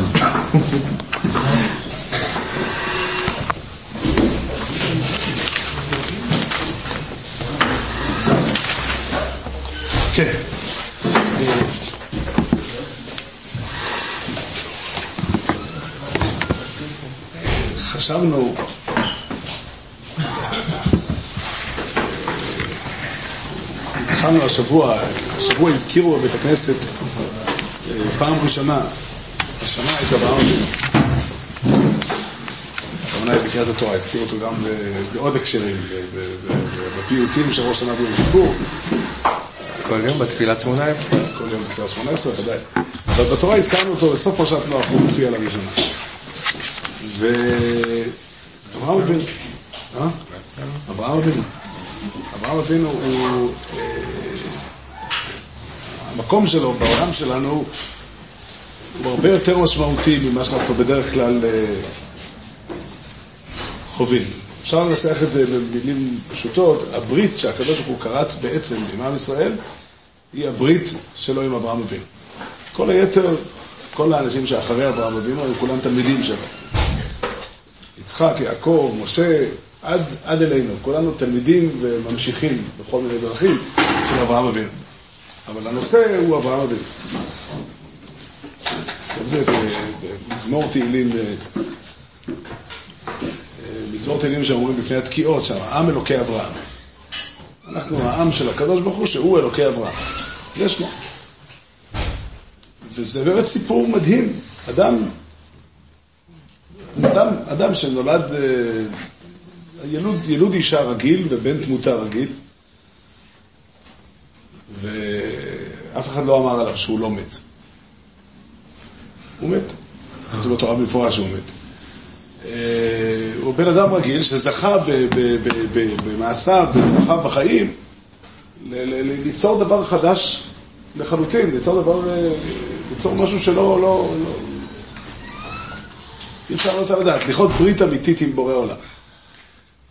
בזה. כן. חשבנו, התחלנו השבוע, השבוע הזכירו בבית הכנסת אה, פעם ראשונה, השנה את אברהם אבינו. הכוונה היא בקריאת התורה, הזכירו אותו גם בעוד הקשרים, בפיוטים של ראש שנה ביום כיפור. כל יום בתפילת שמונה עשרה. כל יום בתפילת שמונה עשרה, ודאי. אבל בתורה הזכרנו אותו, בסוף פרשת נוח הוא מופיע לראשונה. ואברהם אבינו, אה? אברהם אבינו. אברהם אבינו הוא... אה, המקום שלו בעולם שלנו הוא הרבה יותר משמעותי ממה שאנחנו בדרך כלל אה, חווים. אפשר לנסח את זה במילים פשוטות, הברית שהקדוש ברוך הוא כרת בעצם עם עם ישראל היא הברית שלו עם אברהם אבינו. כל היתר, כל האנשים שאחרי אברהם אבינו היו כולם תלמידים שלו. יצחק, יעקב, משה, עד, עד אלינו. כולנו תלמידים וממשיכים בכל מיני דרכים של אברהם אבינו. אבל הנושא הוא אברהם אבינו. גם זה במזמור תהילים, אה, מזמור תהילים שאומרים לפני התקיעות שם, עם אלוקי אברהם. אנחנו העם של הקדוש ברוך הוא שהוא אלוקי אברהם. יש לו. וזה באמת סיפור מדהים. אדם, אדם, אדם שנולד, אה, ילוד, ילוד אישה רגיל ובן תמותה רגיל, ואף אחד לא אמר עליו שהוא לא מת. הוא מת. כתוב בתורה במפורש שהוא מת. אה, הוא בן אדם רגיל שזכה במעשיו, בדרכיו בחיים, ליצור דבר חדש לחלוטין, ליצור דבר, אה, ליצור משהו שלא, לא, לא, אי אפשר לא לדעת, לכרות ברית אמיתית עם בורא עולם.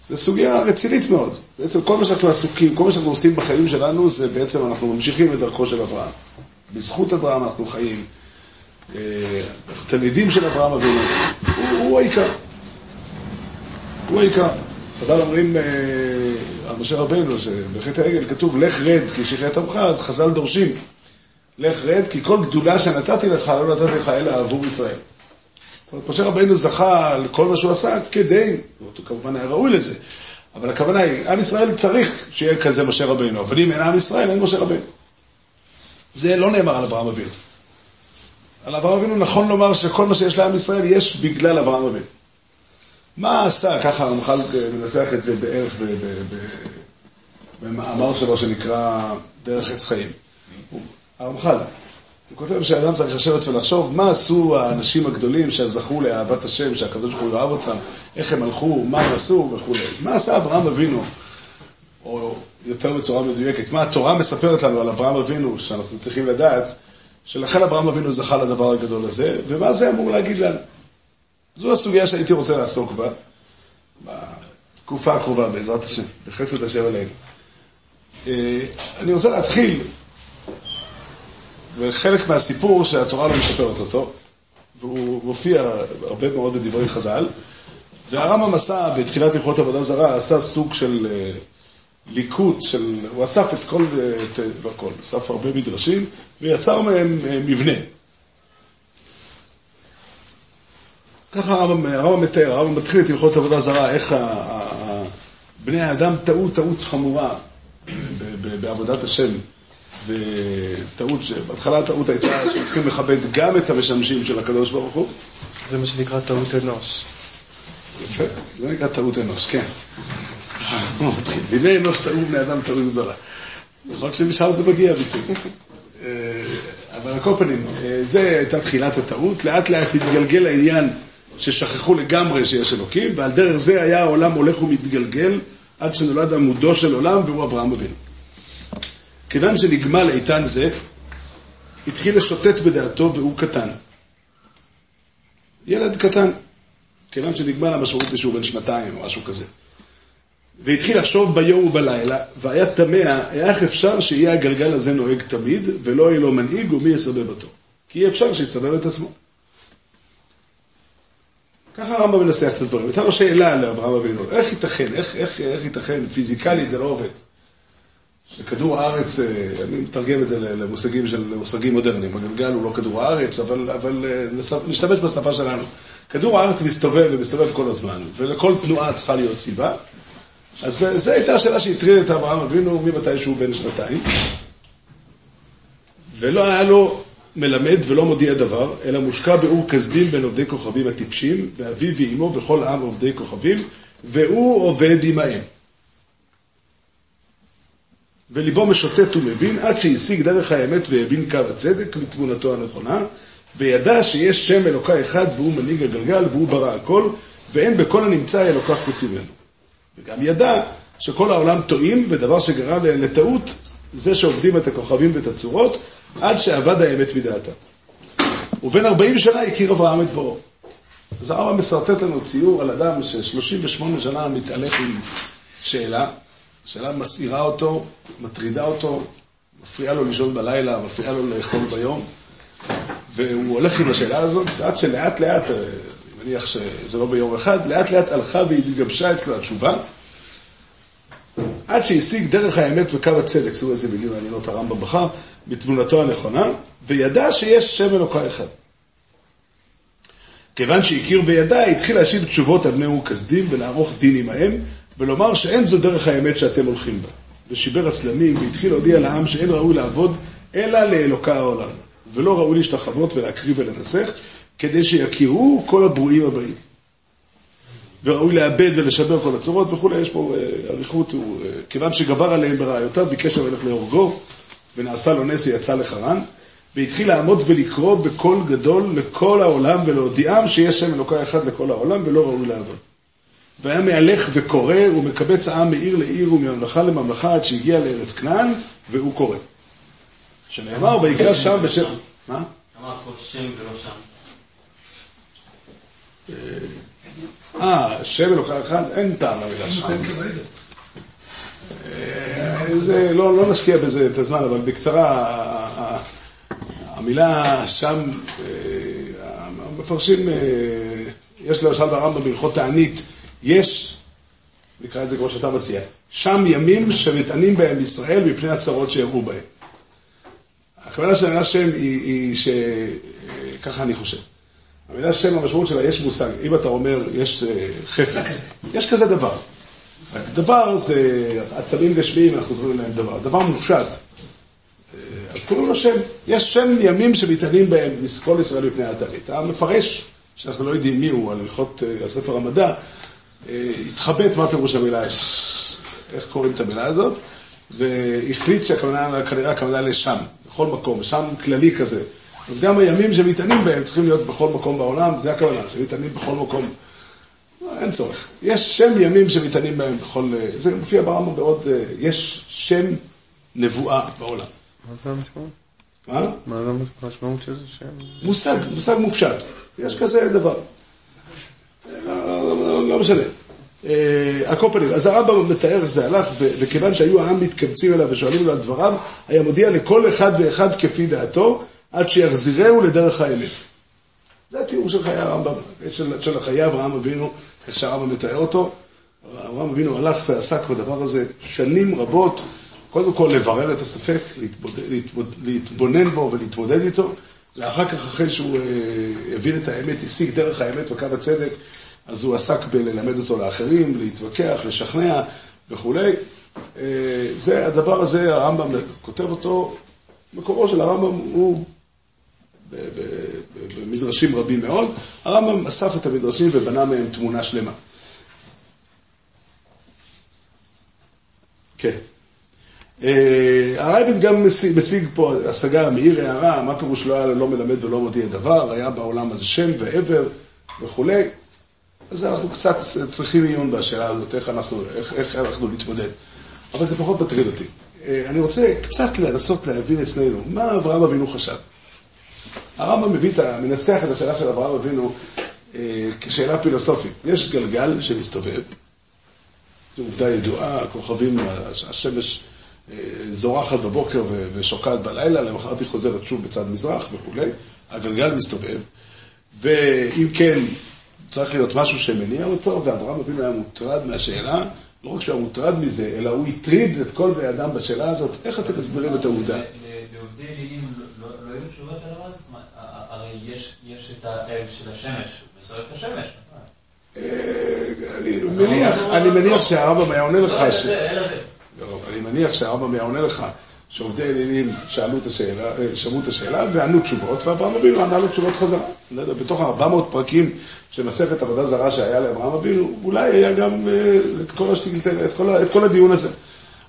זו סוגיה רצינית מאוד. בעצם כל מה שאנחנו עסוקים, כל מה שאנחנו עושים בחיים שלנו, זה בעצם אנחנו ממשיכים את דרכו של אברהם. בזכות אברהם אנחנו חיים. אה, תלמידים של אברהם אבינו, הוא, הוא העיקר. הוא העיקר. חז"ל אומרים אה, על משה רבנו, שבחטא העגל כתוב, לך רד כי שחררת עמך, אז חז"ל דורשים, לך רד כי כל גדולה שנתתי לך, לא נתתי לך אלא עבור ישראל. משה רבנו זכה לכל מה שהוא עשה כדי, הוא כמובן היה ראוי לזה, אבל הכוונה היא, עם ישראל צריך שיהיה כזה משה רבנו, אבל אם אין עם ישראל, אין משה רבנו. זה לא נאמר על אברהם אבינו. על אברהם אבינו נכון לומר שכל מה שיש לעם ישראל יש בגלל אברהם אבינו. מה עשה, ככה הרמח"ל מנסח את זה בערך במאמר שלו שנקרא דרך עץ חיים. הרמח"ל, הוא כותב שהאדם צריך לשבת ולחשוב מה עשו האנשים הגדולים שזכו לאהבת השם, שהקדוש ברוך הוא יאהב אותם, איך הם הלכו, מה הם עשו וכו'. מה עשה אברהם אבינו, או יותר בצורה מדויקת, מה התורה מספרת לנו על אברהם אבינו, שאנחנו צריכים לדעת, שלכן אברהם אבינו זכה לדבר הגדול הזה, ומה זה אמור להגיד לנו. זו הסוגיה שהייתי רוצה לעסוק בה, בתקופה הקרובה, בעזרת השם, בחסד השם עלינו. אה, אני רוצה להתחיל וחלק מהסיפור שהתורה לא משפרת אותו, והוא מופיע הרבה מאוד בדברי חז"ל, והרמב"ם עשה בתחילת הלכות עבודה זרה, עשה סוג של אה, ליקוט, של, הוא אסף את כל, את, לא כל, אסף הרבה מדרשים, ויצר מהם אה, מבנה. ככה הרמב"ם מתאר, הרמב"ם מתחיל את הלכות עבודה זרה, איך בני האדם טעו טעות חמורה בעבודת השם. וטעות, בהתחלה הטעות הייתה שצריכים לכבד גם את המשמשים של הקדוש ברוך הוא. זה מה שנקרא טעות אנוש. יפה, זה נקרא טעות אנוש, כן. בימי אנוש טעו בני אדם טעות גדולה. יכול להיות שמשם זה מגיע ביטוי. אה, אבל על כל פנים, אה, זה הייתה תחילת הטעות, לאט לאט התגלגל העניין ששכחו לגמרי שיש אלוקים, ועל דרך זה היה העולם הולך ומתגלגל עד שנולד עמודו של עולם והוא אברהם אבינו. כיוון שנגמל איתן זה, התחיל לשוטט בדעתו והוא קטן. ילד קטן, כיוון שנגמל המשמעות שהוא בן שנתיים או משהו כזה. והתחיל לחשוב ביום ובלילה, והיה תמה איך אפשר שיהיה הגלגל הזה נוהג תמיד, ולא יהיה לו מנהיג ומי יסבב אותו. כי אי אפשר שיסבב את עצמו. ככה הרמב"ם מנסח את הדברים. הייתה לו שאלה לאברהם אבינו, איך ייתכן, איך, איך, איך ייתכן, פיזיקלית זה לא עובד. שכדור הארץ, אה, אני מתרגם את זה למושגים, של, למושגים מודרניים, הגלגל הוא לא כדור הארץ, אבל, אבל אה, נשתמש בשפה שלנו. כדור הארץ מסתובב ומסתובב כל הזמן, ולכל תנועה צריכה להיות סיבה. אז זו הייתה השאלה שהטרידה את אברהם אבינו ממתי שהוא בן שנתיים. ולא היה לו מלמד ולא מודיע דבר, אלא מושקע באור כסדים בין עובדי כוכבים הטיפשים, ואביו ואימו וכל עם עובדי כוכבים, והוא עובד עמהם. וליבו משוטט ומבין, עד שהשיג דרך האמת והבין קו הצדק לתבונתו הנכונה, וידע שיש שם אלוקה אחד והוא מנהיג הגלגל והוא ברא הכל, ואין בכל הנמצא אלוקה חוץ ממנו. וגם ידע שכל העולם טועים, ודבר שגרם לטעות זה שעובדים את הכוכבים ואת הצורות, עד שאבד האמת מדעתה. ובין 40 שנה הכיר אברהם את בוראו. אז הרמב"ם מסרטט לנו ציור על אדם ש-38 שנה מתהלך עם שאלה, שאלה מסעירה אותו, מטרידה אותו, מפריעה לו לישון בלילה, מפריעה לו לאכול ביום, והוא הולך עם השאלה הזאת, ועד שלאט לאט, אני מניח שזה לא ביום אחד, לאט לאט הלכה והתגבשה אצלו התשובה, עד שהשיג דרך האמת וקו הצדק, זו איזה מילים מעניינות הרמב"ם בחר, בתמונתו הנכונה, וידע שיש שם אלוקה אחד. כיוון שהכיר וידע, התחיל להשיב תשובות על בני אור כסדים ולערוך דין עמהם, ולומר שאין זו דרך האמת שאתם הולכים בה. ושיבר הצלמים והתחיל להודיע לעם שאין ראוי לעבוד אלא לאלוקה העולם, ולא ראוי להשתחוות ולהקריב ולנסח, כדי שיכירו כל הברואים הבאים. וראוי לאבד ולשבר כל הצורות וכולי, יש פה אה, אריכות, אה, כיוון שגבר עליהם ברעיותיו, ביקש המלך להורגו, ונעשה לו נס ויצא לחרן, והתחיל לעמוד ולקרוא בקול גדול לכל העולם ולהודיעם שיש שם אלוקה אחד לכל העולם ולא ראוי לעבוד. והיה מהלך וקורא ומקבץ העם מעיר לעיר ומממלכה לממלכה עד שהגיע לארץ כנען, והוא קורא. שנאמר, ויקרא שם בשם... מה? הכל שם ולא שם? אה, שם אלוקה אחד, אין טעם למילה שם. זה, לא, לא נשקיע בזה את הזמן, אבל בקצרה, המילה שם, המפרשים, יש למשל ברמב"ם בהלכות תענית, יש, נקרא את זה כמו שאתה מציע, שם ימים שמטענים בהם ישראל מפני הצרות שיראו בהם. הכוונה של המילה שם היא, היא ש... ככה אני חושב. המילה שם, המשמעות שלה, יש מושג. אם אתה אומר, יש חסד, יש כזה דבר. דבר זה עצמים גשמיים, אנחנו קוראים להם דבר. דבר מופשט. אז קוראים לו שם. יש שם ימים שמתענים בהם כל ישראל מפני התענית. המפרש, שאנחנו לא יודעים מי הוא, על הלכות, על ספר המדע, התחבט מה פירוש המילה, איך קוראים את המילה הזאת, והחליט שהכוונה, כנראה הכוונה לשם, בכל מקום, שם כללי כזה. אז גם הימים שמתענים בהם צריכים להיות בכל מקום בעולם, זה הכוונה, שמתענים בכל מקום. לא, אין צורך. יש שם ימים שמתענים בהם בכל... זה מופיע ברמב"ם בעוד... יש שם נבואה בעולם. מה זה המשמעות? מה? מה זה המשמעות של זה שם? מושג, מושג מופשט. יש כזה דבר. לא, לא, לא, לא משנה. על כל פנים, אז הרמב"ם מתאר איך זה הלך, וכיוון שהיו העם מתקבצים אליו ושואלים לו על דבריו, היה מודיע לכל אחד ואחד כפי דעתו, עד שיחזירהו לדרך האמת. זה התיאור של חיי הרמב"ם, של, של חיי אברהם אבינו, איך שהרמב"ם מתאר אותו. אברהם אבינו הלך ועסק בדבר הזה שנים רבות, קודם כל לברר את הספק, להתבונן, להתבונן בו ולהתמודד איתו, ואחר כך, אחרי שהוא אה, הבין את האמת, השיג דרך האמת וקו הצדק, אז הוא עסק בללמד אותו לאחרים, להתווכח, לשכנע וכולי. אה, זה, הדבר הזה, הרמב"ם כותב אותו, מקורו של הרמב"ם הוא במדרשים רבים מאוד. הרמב"ם אסף את המדרשים ובנה מהם תמונה שלמה. כן. הרייבד גם משיג פה השגה, מאיר הערה, מה פירוש לא היה לא מלמד ולא מודיע דבר, היה בעולם הזה שם ועבר וכולי. אז אנחנו קצת צריכים עיון בשאלה הזאת, איך אנחנו, איך, איך אנחנו נתמודד. אבל זה פחות מטריד אותי. אני רוצה קצת לנסות להבין אצלנו, מה אברהם אבינו חשב. הרמב"ם מביא את ה... מנסח את השאלה של אברהם אבינו אה, כשאלה פילוסופית. יש גלגל שמסתובב, זו עובדה ידועה, הכוכבים, השמש אה, זורחת בבוקר ושוקעת בלילה, למחרת היא חוזרת שוב בצד מזרח וכולי, הגלגל מסתובב, ואם כן, צריך להיות משהו שמניע אותו, ואברהם אבינו היה מוטרד מהשאלה, לא רק שהוא היה מוטרד מזה, אלא הוא הטריד את כל בני אדם בשאלה הזאת, איך אתם מסבירים את העובדה? לעובדי אלילים לא לא היו תשובות על אומרת, הרי יש- את הערב של השמש, את השמש. נכון? אה, אני מניח, שהרמב"ם היה עונה לך לא. לא, אני מניח שהרמב"ם היה עונה לך שעובדי אלילים שאלו את השאלה, אה, שמעו את השאלה וענו תשובות, ואברהם אבינו ענה לו תשובות חזרה. אני לא יודע, בתוך 400 פרקים של מסכת עבודה זרה שהיה לאברהם אבינו, אולי היה גם אה, את כל, השטיגלטר, את, כל, את כל הדיון הזה.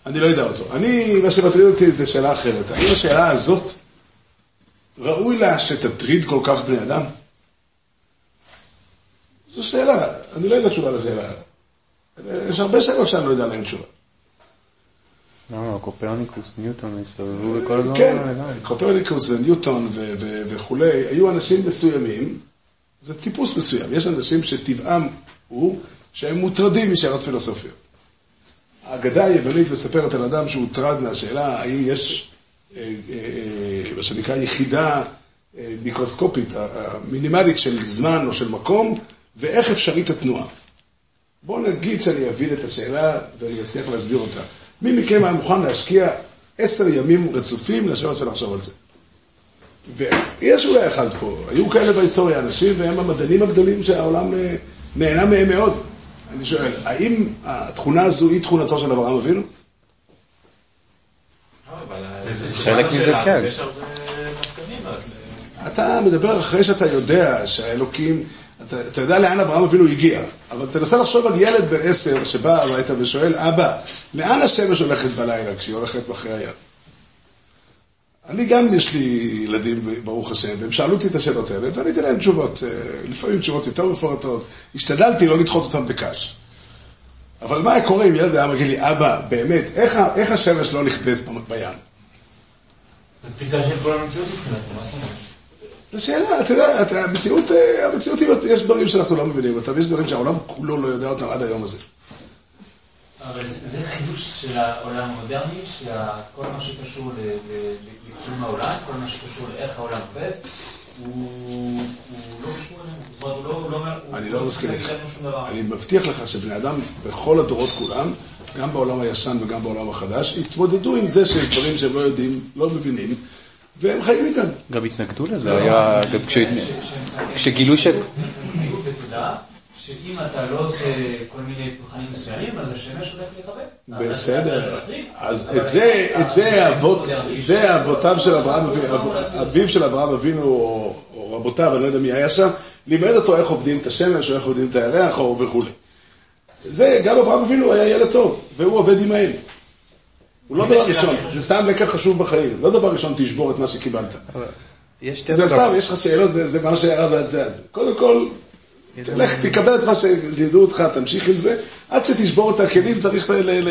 אני לא יודע אותו. אני, מה שמטריד אותי זה שאלה אחרת. האם השאלה הזאת, ראוי לה שתטריד כל כך בני אדם? זו שאלה, אני לא יודע תשובה לשאלה. יש הרבה שאלות שאני לא יודע להן תשובה. למה? קופרניקוס, ניוטון, הסתובבו בכל הדברים כן, האלה. קופרניקוס וניוטון ו- ו- וכולי, היו אנשים מסוימים, זה טיפוס מסוים, יש אנשים שטבעם הוא שהם מוטרדים משאלות פילוסופיות. האגדה היוונית מספרת על אדם שהוטרד מהשאלה האם יש אה, אה, מה שנקרא יחידה אה, מיקרוסקופית, אה, אה, מינימלית של זמן או של מקום, ואיך אפשרית התנועה. בואו נגיד שאני אבין את השאלה ואני אצליח להסביר אותה. מי מכם היה מוכן להשקיע עשר ימים רצופים לשבת ולחשוב על זה? ויש אולי אחד פה, היו כאלה בהיסטוריה אנשים והם המדענים הגדולים שהעולם אה, נהנה מהם מאוד. אני שואל, האם התכונה הזו היא תכונתו של אברהם אבינו? חלק מזה כן. אתה מדבר אחרי שאתה יודע שהאלוקים, אתה, אתה יודע לאן אברהם אבינו הגיע, אבל תנסה לחשוב על ילד בן עשר שבא הביתה ושואל, אבא, לאן השמש הולכת בלילה כשהיא הולכת מאחורי הים? אני גם, יש לי ילדים, ברוך השם, והם שאלו אותי את השאלות האלה, ועניתי להם תשובות, אה, לפעמים תשובות יותר מפורטות. השתדלתי לא לדחות אותם בקש. אבל מה קורה אם ילד היה מגיד לי, אבא, באמת, איך, איך השמש לא נכבדת בים? זה של כל המציאות מבחינתי, מה זאת אומרת? זו שאלה, אתה יודע, אתה- המציאות, אה, המציאות, היא- יש דברים שאנחנו לא מבינים אותם, יש דברים שהעולם כולו לא יודע אותם עד היום הזה. אבל זה חידוש של העולם המודרני, שכל מה שקשור לקיום העולם, כל מה שקשור לאיך העולם עובד, הוא לא קשור לא- לא אני לא מסכים מספק איתך. אני מבטיח לך שבני אדם, בכל הדורות כולם, גם בעולם הישן וגם בעולם החדש, התמודדו עם זה שיש דברים שהם לא יודעים, לא מבינים, והם חיים איתם. גם התנגדו לזה, היה... גם כש- כשגילו ש... שאם אתה לא עושה כל מיני פולחנים מסוימים, אז השמש הולך להתחבא. בסדר. אז את זה, את זה האבות, מודרני. זה אבותיו של אברהם אבינו, אב- אביו של אברהם אבינו, או רבותיו, אני לא יודע מי היה שם, לימד אותו איך עובדים את השמש, או איך עובדים את הירח, או וכולי. זה, גם אברהם אבינו היה ילד טוב, והוא עובד עם האל. הוא לא דבר ראשון, זה סתם לקח חשוב בחיים, לא דבר ראשון תשבור את מה שקיבלת. יש זה סתם. יש לך שאלות, זה זה מה שהיה והצד. קודם כל, תלך, תקבל את מה שלימדו אותך, תמשיך עם זה, עד שתשבור את הכלים צריך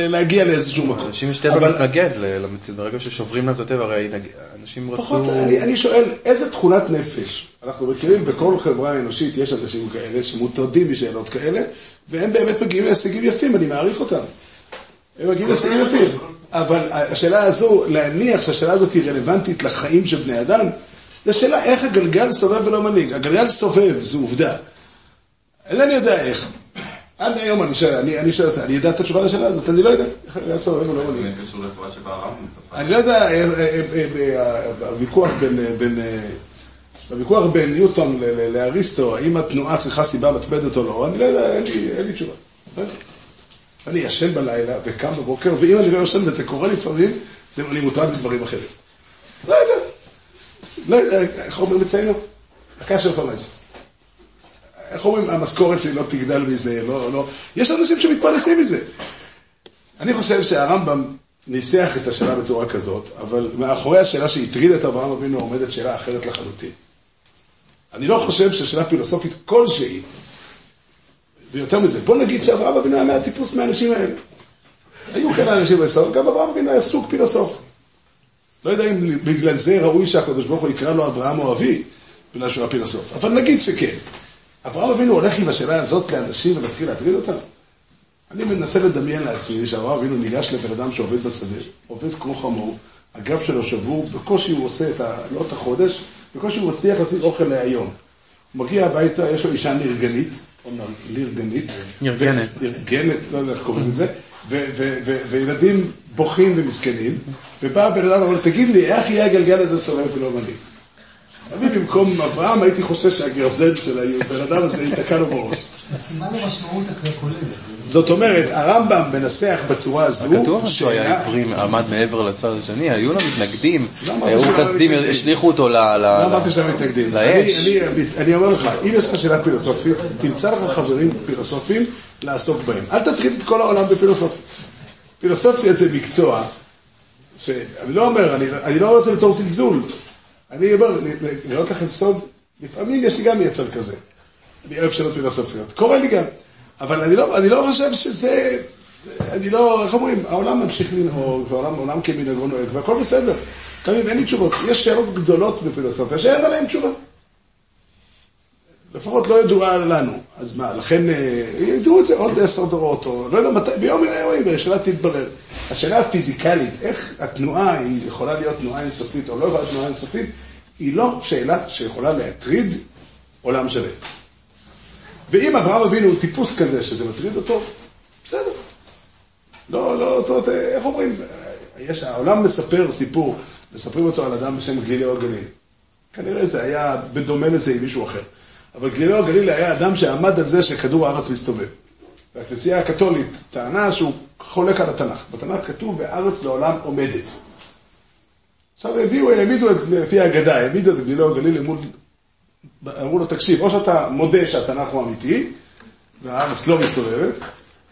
להגיע לאיזשהו מקום. אנשים יש טבע להתנגד למציאות, ברגע ששוברים להם את הטבע, הרי אנשים פחות, רצו... אני, אני שואל, איזה תכונת נפש? אנחנו מכירים בכל חברה אנושית, יש אנשים כאלה שמוטרדים משאלות כאלה, והם באמת מגיעים להישגים יפים, אני מעריך אותם. הם מגיעים להישגים יפים. אבל השאלה הזו, להניח שהשאלה הזאת היא רלוונטית לחיים של בני אדם, זו שאלה איך הגלגל סובב ולא מנהיג. הגלגל סובב, זו עובדה. אינני יודע איך. עד היום אני שואל, אני, אני שואל אותה, אני יודע את התשובה לשאלה הזאת, אני לא יודע. איך סובב ולא מנהיג. אני לא יודע, אה, אה, אה, הוויכוח בין, אה, בין, ניוטון לאריסטו, האם התנועה צריכה סיבה מתמדת או לא, אני לא יודע, אין לי תשובה. לא יודע. אני ישן בלילה וקם בבוקר, ואם אני לא ישן, וזה קורה לפעמים, זה אני מוטרד מדברים אחרים. לא יודע. לא יודע, איך אומרים אצלנו? הקשר פרנס. איך אומרים, המשכורת שלי לא תגדל מזה, לא, לא. יש אנשים שמתפרנסים מזה. אני חושב שהרמב"ם ניסח את השאלה בצורה כזאת, אבל מאחורי השאלה שהטרידה את אברהם אבינו עומדת שאלה אחרת לחלוטין. אני לא חושב ששאלה פילוסופית כלשהי, ויותר מזה, בוא נגיד שאברהם אבינו היה מהטיפוס מהאנשים האלה. היו כאלה אנשים בסוף, גם אברהם אבינו היה סוג פילוסוף. לא יודע אם בגלל זה ראוי שהקדוש ברוך הוא יקרא לו אברהם או אבי, בגלל שהוא היה פילוסוף, אבל נגיד שכן. אברהם אבינו הולך עם השאלה הזאת לאנשים ומתחיל להטריד אותם? אני מנסה לדמיין לעצמי שאברהם אבינו ניגש לבן אדם שעובד בשדה, עובד כמו חמור, הגב שלו שבור, בקושי הוא עושה את ה... לא את החודש, בקושי הוא מצליח להשיג אוכל להיום. הוא מגיע הביתה, יש לו אישה נרגנית, נרגנית. נרגנת. נרגנת, לא יודע איך קוראים לזה, וילדים בוכים ומסכנים, ובא בן אדם ואומר, תגיד לי, איך יהיה הגלגל הזה סובב ולא מנהיג? אני במקום אברהם הייתי חושש שהגרזן של הבן אדם הזה ייתקע לו בראש. סימן המשמעות הכוללת. זאת אומרת, הרמב"ם מנסח בצורה הזו, כתוב שהוא היה עברי, עמד מעבר לצד השני, היו לו מתנגדים, היו מתנגדים. השליכו אותו ל... לא אמרתי שהם מתנגדים. לאש. אני- אני- אני אומר לך, אם יש לך שאלה פילוסופית, תמצא לך חברים פילוסופים לעסוק בהם. אל תטריד את כל העולם בפילוסופיה. פילוסופיה זה מקצוע, שאני לא אומר, אני, אני לא אומר את זה בתור זלזול. אני אומר, לראות לכם סוד, לפעמים יש לי גם יצר כזה. אני אוהב שאלות פילוסופיות. קורה לי גם. אבל אני לא, אני לא חושב שזה... אני לא, איך אומרים, העולם ממשיך לנהוג, והעולם העולם כמנהגו נוהג, והכל בסדר. גם אם אין לי תשובות. יש שאלות גדולות בפילוסופיה שאין עליהן תשובה. לפחות לא ידועה לנו. אז מה, לכן אה, ידעו את זה עוד עשר דורות, או לא יודע מתי, ביום מן הימים, והשאלה תתברר. השאלה הפיזיקלית, איך התנועה היא יכולה להיות תנועה אינסופית או לא יכולה להיות תנועה אינסופית, היא לא שאלה שיכולה להטריד עולם שלם. ואם אברהם אבינו הוא טיפוס כזה שזה מטריד אותו, בסדר. לא, לא, זאת אומרת, איך אומרים, יש, העולם מספר סיפור, מספרים אותו על אדם בשם גלילאו הגליל. כנראה זה היה בדומה לזה עם מישהו אחר. אבל גלילאו הגלילי היה אדם שעמד על זה שכדור הארץ מסתובב. והכנסייה הקתולית טענה שהוא חולק על התנ"ך. בתנ"ך כתוב, והארץ לעולם עומדת. עכשיו הביאו, העמידו את, לפי האגדה, העמידו את גלילאו הגלילי מול, אמרו לו, תקשיב, או שאתה מודה שהתנ"ך הוא אמיתי, והארץ לא מסתובבת,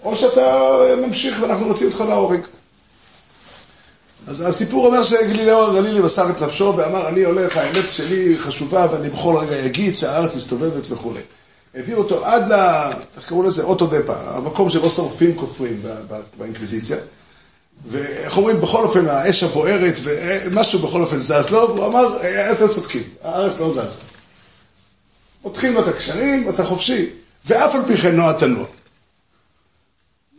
או שאתה ממשיך ואנחנו נוציא אותך להורג. אז הסיפור אומר שגלילאו הגלילי מסר את נפשו ואמר, אני הולך, האמת שלי חשובה ואני בכל רגע אגיד שהארץ מסתובבת וכולי. הביאו אותו עד ל... איך קראו לזה? אוטודפה, המקום שבו שורפים כופרים באינקוויזיציה. ואיך אומרים, בכל אופן, האש הבוערת, ומשהו בכל אופן זז לו, והוא אמר, "אה, אתם צודקים, הארץ לא זז. פותחים לו את הקשרים, אתה חופשי, ואף על פי כן נוע תנוע.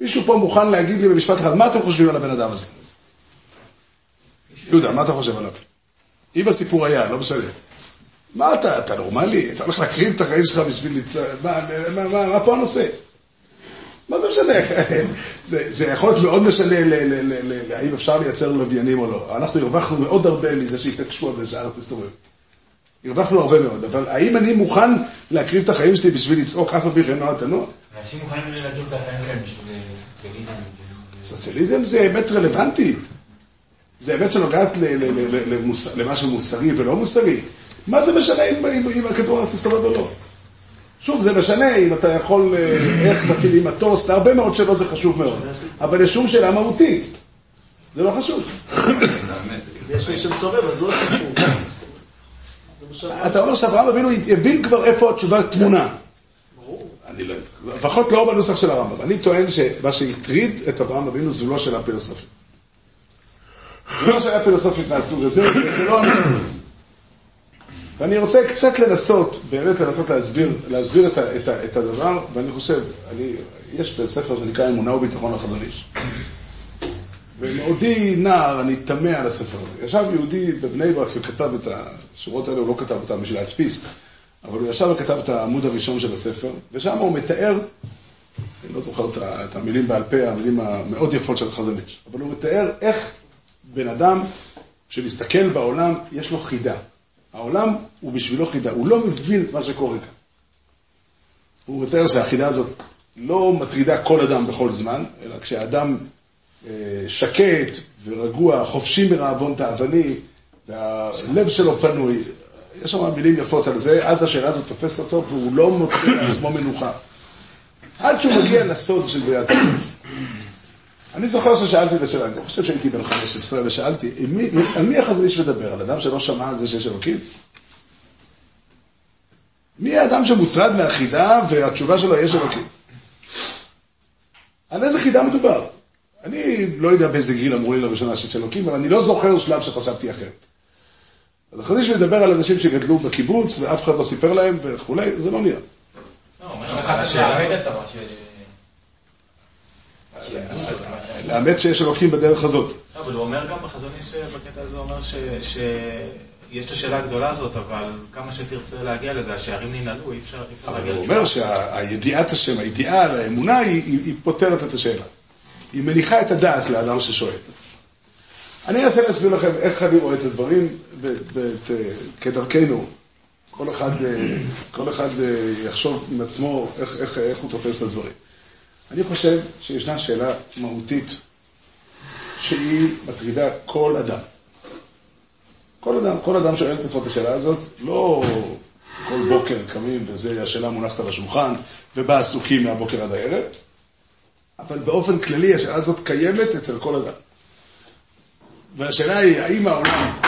מישהו פה מוכן להגיד לי במשפט אחד, מה אתם חושבים על הבן אדם הזה? יהודה, מה אתה חושב עליו? אם הסיפור היה, לא משנה. מה אתה, אתה נורמלי? אתה הולך להקריב את החיים שלך בשביל לצ... מה, מה, מה, מה פה הנושא? מה זה משנה? זה, זה יכול להיות מאוד משנה ל- ל- ל- ל- האם אפשר לייצר לוויינים או לא. אנחנו הרווחנו מאוד הרבה מזה שהתעקשו על זה שהארץ מסתובבת. הרווחנו הרבה מאוד, אבל האם אני מוכן להקריב את החיים שלי בשביל לצעוק אף על פי כן נוע תנוע? אנשים מוכנים להגיד את החיים שלהם בשביל סוציאליזם. סוציאליזם זה אמת רלוונטית. זה אמת שנוגעת למשהו מוסרי ולא מוסרי. מה זה משנה אם, אם, אם הכדור הארץ מסתובב או לא? שוב, זה משנה אם אתה יכול, אה, איך מפעילים מטוס, להרבה מאוד שאלות זה חשוב מאוד. אבל יש שום שאלה מהותית. זה לא חשוב. יש מי שמסובב, אז לא סיפור. אתה אומר שאברהם אבינו הבין כבר איפה התשובה טמונה. אני לא יודע. לפחות לא בנוסח של הרמב"ם. אני טוען שמה שהטריד את אברהם אבינו זו לא שאלה פילוסופית. לא שאלה פילוסופית מהסוג הזה, זה לא הנושא. ואני רוצה קצת לנסות, באמת לנסות להסביר, להסביר את, ה, את, ה, את הדבר, ואני חושב, אני, יש בספר שנקרא אמונה וביטחון לחזון איש. ומעודי נער, אני תמה על הספר הזה. ישב יהודי בבני ברק וכתב את השורות האלה, הוא לא כתב אותן בשביל להדפיס, אבל הוא ישב וכתב את העמוד הראשון של הספר, ושם הוא מתאר, אני לא זוכר את המילים בעל פה, המילים המאוד יפות של החזון איש, אבל הוא מתאר איך בן אדם שמסתכל בעולם, יש לו חידה. העולם הוא בשבילו חידה, הוא לא מבין את מה שקורה כאן. הוא מתאר שהחידה הזאת לא מטרידה כל אדם בכל זמן, אלא כשאדם אה, שקט ורגוע, חופשי מרעבון תאווני, והלב שלו פנוי. יש שם מילים יפות על זה, אז השאלה הזאת תופסת אותו והוא לא מוצא לעצמו מנוחה. עד שהוא מגיע לסוד של העולם. אני זוכר ששאלתי את השאלה, אני חושב שהייתי בן 15 ושאלתי, מי, על מי החזון איש מדבר? על אדם שלא שמע על זה שיש אלוקים? מי האדם שמוטרד מהחידה והתשובה שלו יש אלוקים? על איזה חידה מדובר? אני לא יודע באיזה גיל אמרו לי לראשונה שיש אלוקים, אבל אני לא זוכר שלב שחשבתי אחרת. אז החזון איש מדבר על אנשים שגדלו בקיבוץ ואף אחד לא סיפר להם וכולי, זה לא נראה. לא, אומר לך את השאלה. לאמת שיש אלוקים בדרך הזאת. לא, אבל הוא אומר גם בחזון איש, בקטע הזה הוא אומר יש את השאלה הגדולה הזאת, אבל כמה שתרצה להגיע לזה, השערים ננעלו, אי אפשר אי אפשר אבל להגיע הוא. אומר שהידיעת השם, הידיעה על האמונה, היא, היא, היא פותרת את השאלה. היא מניחה את הדעת לאדם ששואל. אני אנסה להסביר לכם איך אני רואה את הדברים, וכדרכנו, כל אחד, אה, כל אחד אה, יחשוב עם עצמו איך, איך, איך הוא תופס את הדברים. אני חושב שישנה שאלה מהותית שהיא מטרידה כל אדם. כל אדם, כל אדם שואל את עצמו את השאלה הזאת, לא כל בוקר קמים וזה, השאלה מונחת על השולחן, ובה עסוקים מהבוקר עד הערב, אבל באופן כללי השאלה הזאת קיימת אצל כל אדם. והשאלה היא, האם העולם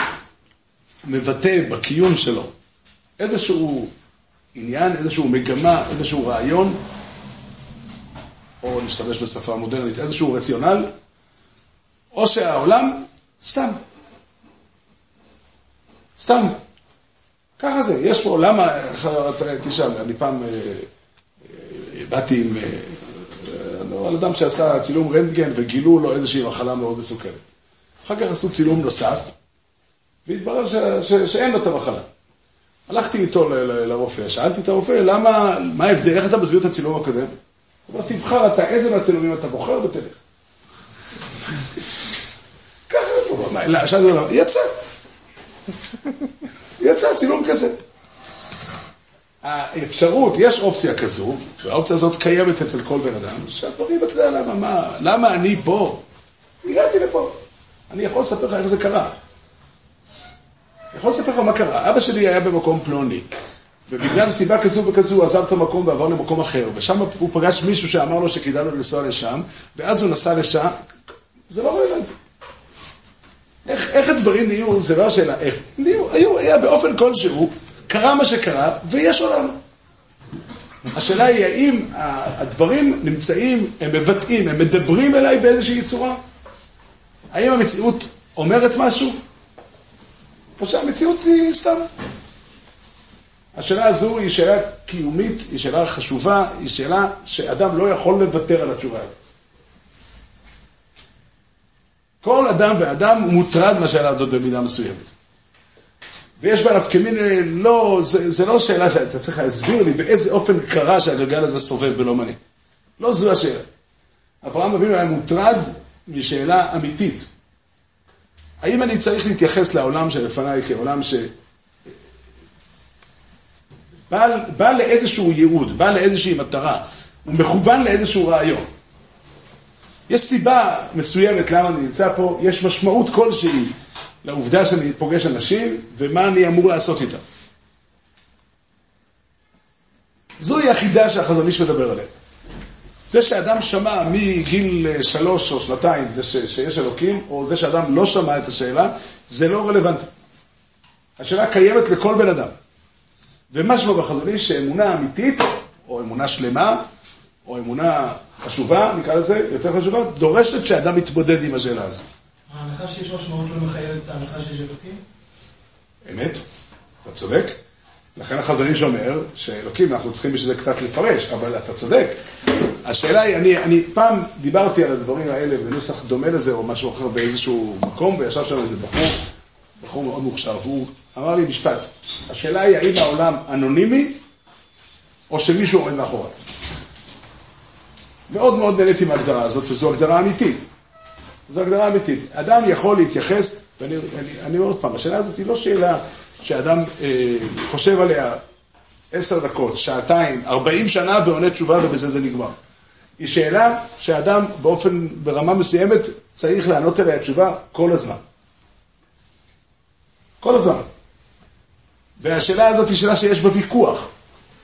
מבטא בקיום שלו איזשהו עניין, איזשהו מגמה, איזשהו רעיון, או נשתמש בשפה מודרנית, איזשהו רציונל, או שהעולם סתם. סתם. ככה זה, יש פה, למה, תראה, תשאל, אני פעם אה, אה, באתי עם, אה, אה, על אדם שעשה צילום רנטגן וגילו לו איזושהי מחלה מאוד מסוכנת. אחר כך עשו צילום נוסף, והתברר שאין לו את המחלה. הלכתי איתו לרופא, שאלתי את הרופא, למה, מה ההבדל, איך אתה מסביר את הצילום הקודם? הוא אומר, תבחר אתה, איזה מהצילומים אתה בוחר ותלך. ככה, הוא אמר, יצא. יצא צילום כזה. האפשרות, יש אופציה כזו, והאופציה הזאת קיימת אצל כל בן אדם, שהדברים, אתה יודע למה, מה, למה אני פה? הגעתי לפה. אני יכול לספר לך איך זה קרה. אני יכול לספר לך מה קרה. אבא שלי היה במקום פלוני, ובגלל סיבה כזו וכזו הוא עזב את המקום ועבר למקום אחר, ושם הוא פגש מישהו שאמר לו שכדאי לו לנסוע לשם, ואז הוא נסע לשם, זה לא רלוונטי. איך, איך הדברים נהיו, זה לא השאלה, איך. נהיו, היו, היה באופן כלשהו, קרה מה שקרה, ויש עולם. השאלה היא, האם הדברים נמצאים, הם מבטאים, הם מדברים אליי באיזושהי צורה? האם המציאות אומרת משהו? או שהמציאות היא סתם? השאלה הזו היא שאלה קיומית, היא שאלה חשובה, היא שאלה שאדם לא יכול לוותר על התשובה הזאת. כל אדם ואדם מוטרד מהשאלה הזאת במידה מסוימת. ויש בה נפקא מיני, לא, זה, זה לא שאלה שאתה צריך להסביר לי באיזה אופן קרה שהגלגל הזה סובב ולא מנה. לא זו השאלה. אברהם אבינו היה מוטרד משאלה אמיתית. האם אני צריך להתייחס לעולם שלפניי כעולם ש... בא, לאיזשהו ייעוד, בא לאיזושהי מטרה, הוא מכוון לאיזשהו רעיון. יש סיבה מסוימת למה אני נמצא פה, יש משמעות כלשהי לעובדה שאני פוגש אנשים, ומה אני אמור לעשות איתם. זוהי החידה שהחזון איש מדבר עליה. זה שאדם שמע מגיל שלוש או שנתיים, זה ש, שיש אלוקים, או זה שאדם לא שמע את השאלה, זה לא רלוונטי. השאלה קיימת לכל בן אדם. ומשמע בחזון איש שאמונה אמיתית, או אמונה שלמה, או אמונה חשובה, נקרא לזה, יותר חשובה, דורשת שאדם יתמודד עם השאלה הזו. ההנחה שיש משמעות לא מחייבת את ההנחה שיש אלוקים? אמת, אתה צודק. לכן החזון איש אומר שאלוקים, אנחנו צריכים בשביל זה קצת לפרש, אבל אתה צודק. השאלה היא, אני, אני פעם דיברתי על הדברים האלה בנוסח דומה לזה או משהו אחר באיזשהו מקום, וישב שם איזה בחור, בחור מאוד מוכשר, והוא אמר לי משפט, השאלה היא האם העולם אנונימי או שמישהו עומד מאחוריו. מאוד מאוד נהניתי מההגדרה הזאת, וזו הגדרה אמיתית. זו הגדרה אמיתית. אדם יכול להתייחס, ואני אני, אני אומר עוד פעם, השאלה הזאת היא לא שאלה שאדם אה, חושב עליה עשר דקות, שעתיים, ארבעים שנה ועונה תשובה ובזה זה נגמר. היא שאלה שאדם באופן, ברמה מסוימת, צריך לענות עליה תשובה כל הזמן. כל הזמן. והשאלה הזאת היא שאלה שיש בה ויכוח.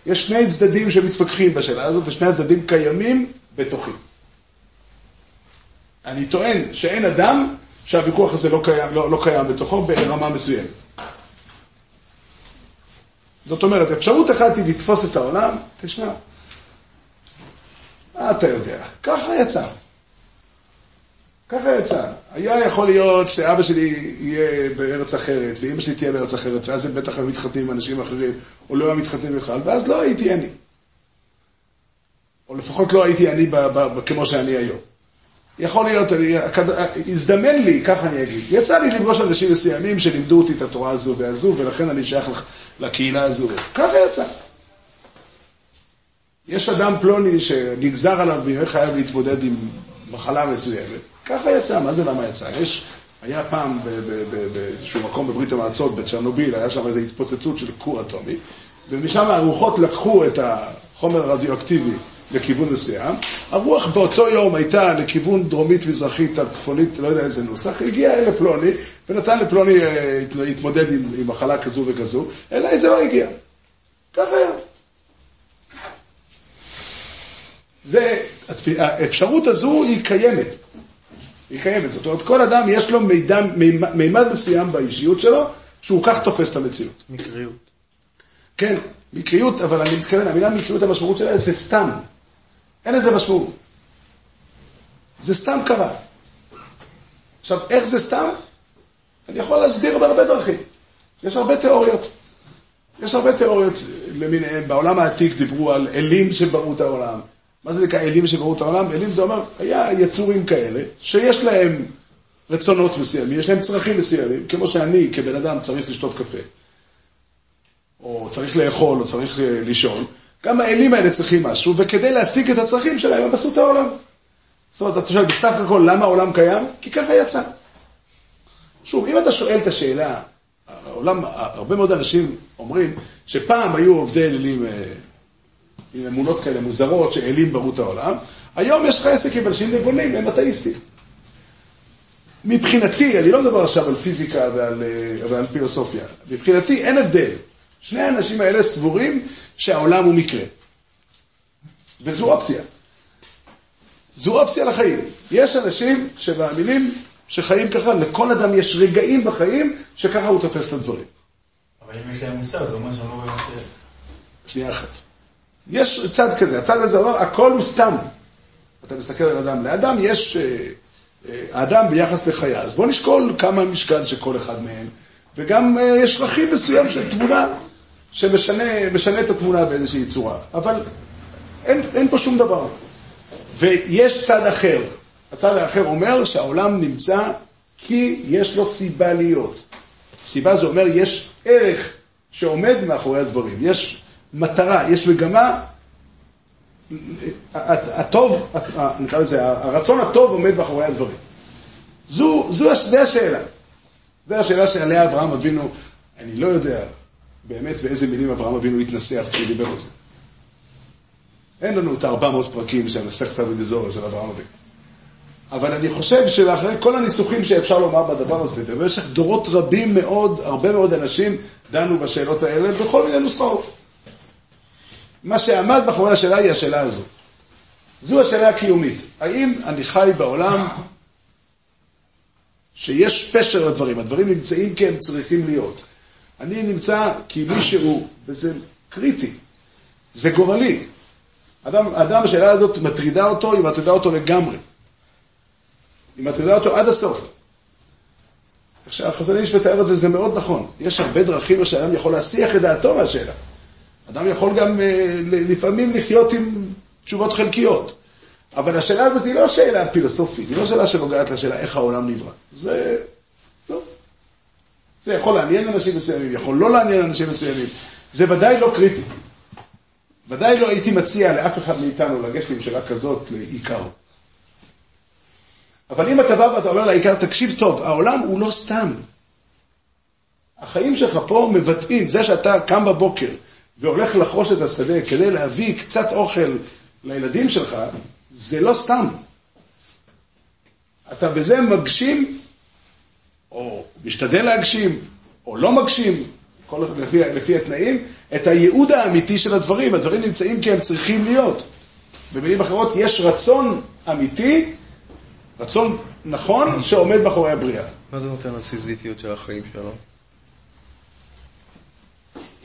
יש שני צדדים שמתווכחים בשאלה הזאת, ושני הצדדים קיימים בתוכי. אני טוען שאין אדם שהוויכוח הזה לא קיים, לא, לא קיים בתוכו ברמה מסוימת. זאת אומרת, אפשרות אחת היא לתפוס את העולם, תשמע, מה אתה יודע? ככה יצא. ככה יצא. היה יכול להיות שאבא שלי יהיה בארץ אחרת, ואמא שלי תהיה בארץ אחרת, ואז הם בטח היו מתחתנים עם אנשים אחרים, או לא היו מתחתנים בכלל, ואז לא הייתי אני. או לפחות לא הייתי אני ב- ב- ב- כמו שאני היום. יכול להיות, אני, הכד- הזדמן לי, ככה אני אגיד, יצא לי לפגוש אנשים מסוימים שלימדו אותי את התורה הזו והזו, ולכן אני שייך לקהילה הזו. ככה יצא. יש אדם פלוני שנגזר עליו ויהיה חייב להתמודד עם מחלה מסוימת. ככה יצא, מה זה למה יצא? יש, היה פעם באיזשהו מקום בברית המועצות, בצ'רנוביל, היה שם איזו התפוצצות של כור אטומי, ומשם הרוחות לקחו את החומר הרדיואקטיבי לכיוון מסוים. הרוח באותו יום הייתה לכיוון דרומית-מזרחית, צפונית, לא יודע איזה נוסח, הגיע אל פלוני, ונתן לפלוני אה, להתמודד עם, עם מחלה כזו וכזו, אלא זה לא הגיע. ככה היה. זה, האפשרות הזו היא קיימת. היא קיימת. זאת אומרת, כל אדם יש לו מידע, מימד, מימד מסוים באישיות שלו, שהוא כך תופס את המציאות. מקריות. כן, מקריות, אבל אני מתכוון, המילה מקריות, המשמעות שלה זה סתם. אין לזה משמעות. זה סתם קרה. עכשיו, איך זה סתם? אני יכול להסביר בהרבה דרכים. יש הרבה תיאוריות. יש הרבה תיאוריות למיניהן. בעולם העתיק דיברו על אלים שבראו את העולם. מה זה נקרא אלים שבראו את העולם? אלים זה אומר, היה יצורים כאלה, שיש להם רצונות מסוימים, יש להם צרכים מסוימים, כמו שאני כבן אדם צריך לשתות קפה. או צריך לאכול, או צריך אה, לישון, גם האלים האלה צריכים משהו, וכדי להשיג את הצרכים שלהם, הם עשו את העולם. זאת אומרת, אתה שואל, בסך הכל, למה העולם קיים? כי ככה יצא. שוב, אם אתה שואל את השאלה, העולם, הרבה מאוד אנשים אומרים שפעם היו עובדי אלילים אה, עם אמונות כאלה מוזרות, שאלים ברו את העולם, היום יש לך עסק עם אנשים נבונים, הם אתאיסטים. מבחינתי, אני לא מדבר עכשיו על פיזיקה ועל, אה, ועל פילוסופיה, מבחינתי אין הבדל. שני האנשים האלה סבורים שהעולם הוא מקרה. וזו אופציה. זו אופציה לחיים. יש אנשים שמאמינים שחיים ככה, לכל אדם יש רגעים בחיים שככה הוא תופס את הדברים. אבל אם יש להם מוסר, זה אומר שהם לא רואים את... שנייה אחת. יש צד כזה, הצד הזה אומר, הכל הוא סתם. אתה מסתכל על אדם, לאדם יש, אה, אה, האדם ביחס לחיה, אז בוא נשקול כמה משקל של כל אחד מהם, וגם אה, יש רכיב מסוים של תמונה, שמשנה משנה את התמונה באיזושהי צורה, אבל אין, אין פה שום דבר. ויש צד אחר, הצד האחר אומר שהעולם נמצא כי יש לו סיבה להיות. סיבה זה אומר, יש ערך שעומד מאחורי הדברים, יש מטרה, יש מגמה, הטוב, נקרא לזה, הרצון הטוב עומד מאחורי הדברים. זו, זו, זו השאלה. זו השאלה שעליה אברהם אבינו, אני לא יודע באמת באיזה מילים אברהם אבינו התנסח כשהוא דיבר על זה. אין לנו את ה-400 פרקים של המסכתא ודזורי של אברהם אבינו. אבל אני חושב שאחרי כל הניסוחים שאפשר לומר בדבר הזה, במשך דורות רבים מאוד, הרבה מאוד אנשים דנו בשאלות האלה בכל מיני נוסחאות. מה שעמד מאחורי השאלה היא השאלה הזו. זו השאלה הקיומית. האם אני חי בעולם שיש פשר לדברים, הדברים נמצאים כי הם צריכים להיות. אני נמצא כי מישהו, וזה קריטי, זה גורלי. אדם, אדם, השאלה הזאת מטרידה אותו, היא מטרידה אותו לגמרי. היא מטרידה אותו עד הסוף. עכשיו, החזון איש מתאר את זה, זה מאוד נכון. יש הרבה דרכים שאדם יכול להסיח את דעתו מהשאלה. אדם יכול גם אה, לפעמים לחיות עם תשובות חלקיות. אבל השאלה הזאת היא לא שאלה פילוסופית, היא לא שאלה שנוגעת לשאלה איך העולם נברא. זה... לא. זה יכול לעניין אנשים מסוימים, יכול לא לעניין אנשים מסוימים. זה ודאי לא קריטי. ודאי לא הייתי מציע לאף אחד מאיתנו לגשת עם שאלה כזאת לעיקר. אבל אם אתה בא ואתה אומר לעיקר, תקשיב טוב, העולם הוא לא סתם. החיים שלך פה מבטאים, זה שאתה קם בבוקר והולך לחרוש את השדה כדי להביא קצת אוכל לילדים שלך, זה לא סתם. אתה בזה מגשים, או משתדל להגשים, או לא מגשים, כל לפי, לפי התנאים, את הייעוד האמיתי של הדברים. הדברים נמצאים כי הם צריכים להיות. במילים אחרות, יש רצון אמיתי, רצון נכון, שעומד מאחורי הבריאה. מה זה נותן לסיזיפיות של החיים שלו?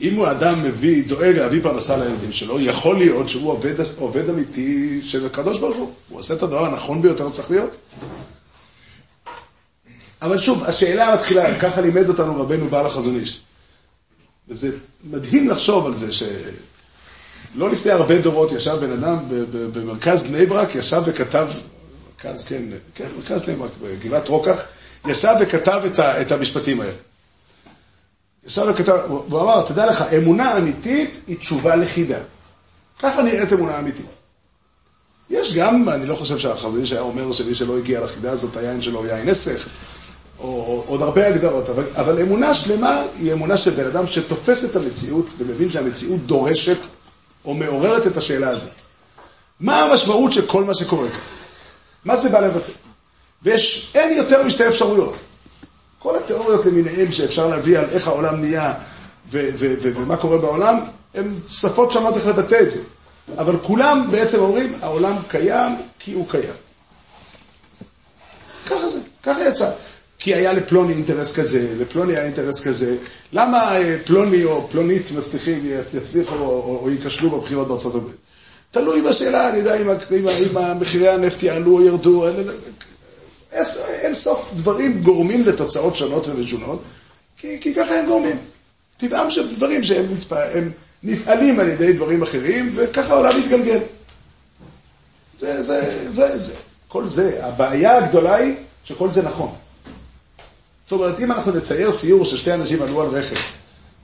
אם הוא אדם מביא, דואג להביא פרנסה לילדים שלו, יכול להיות שהוא עובד, עובד אמיתי של הקדוש ברוך הוא. הוא עושה את הדבר הנכון ביותר צריך להיות. אבל שוב, השאלה מתחילה, ככה לימד אותנו רבנו בעל החזון איש. וזה מדהים לחשוב על זה שלא לפני הרבה דורות ישב בן אדם במרכז בני ברק, ישב וכתב מרכז, כן, כן, מרכז נאמר, בגבעת רוקח, ישב וכתב את, ה, את המשפטים האלה. ישב וכתב, והוא אמר, תדע לך, אמונה אמיתית היא תשובה לחידה. ככה נראית אמונה אמיתית. יש גם, אני לא חושב שהחזון שהיה אומר שמי שלא הגיע לחידה הזאת, היין שלו הוא יין נסך, או, או עוד הרבה הגדרות, אבל, אבל אמונה שלמה היא אמונה של בן אדם שתופס את המציאות ומבין שהמציאות דורשת או מעוררת את השאלה הזאת. מה המשמעות של כל מה שקורה כאן? מה זה בא לבטא? ויש, אין יותר משתי אפשרויות. כל התיאוריות למיניהן שאפשר להביא על איך העולם נהיה ומה קורה בעולם, הן שפות שונות איך לבטא את זה. אבל כולם בעצם אומרים, העולם קיים כי הוא קיים. ככה זה, ככה יצא. כי היה לפלוני אינטרס כזה, לפלוני היה אינטרס כזה. למה אה, פלוני או פלונית מצליחים, יצליחו או, או, או ייכשלו בבחירות בארצות הברית? תלוי בשאלה, אני יודע אם מחירי הנפט יעלו או ירדו, אין, סוף דברים גורמים לתוצאות שונות ומשונות, כי, כי ככה הם גורמים. טבעם של דברים שהם הם נפעלים על ידי דברים אחרים, וככה העולם מתגלגל. זה, זה, זה, זה. כל זה, הבעיה הגדולה היא שכל זה נכון. זאת אומרת, אם אנחנו נצייר ציור ששתי אנשים עלו על רכב,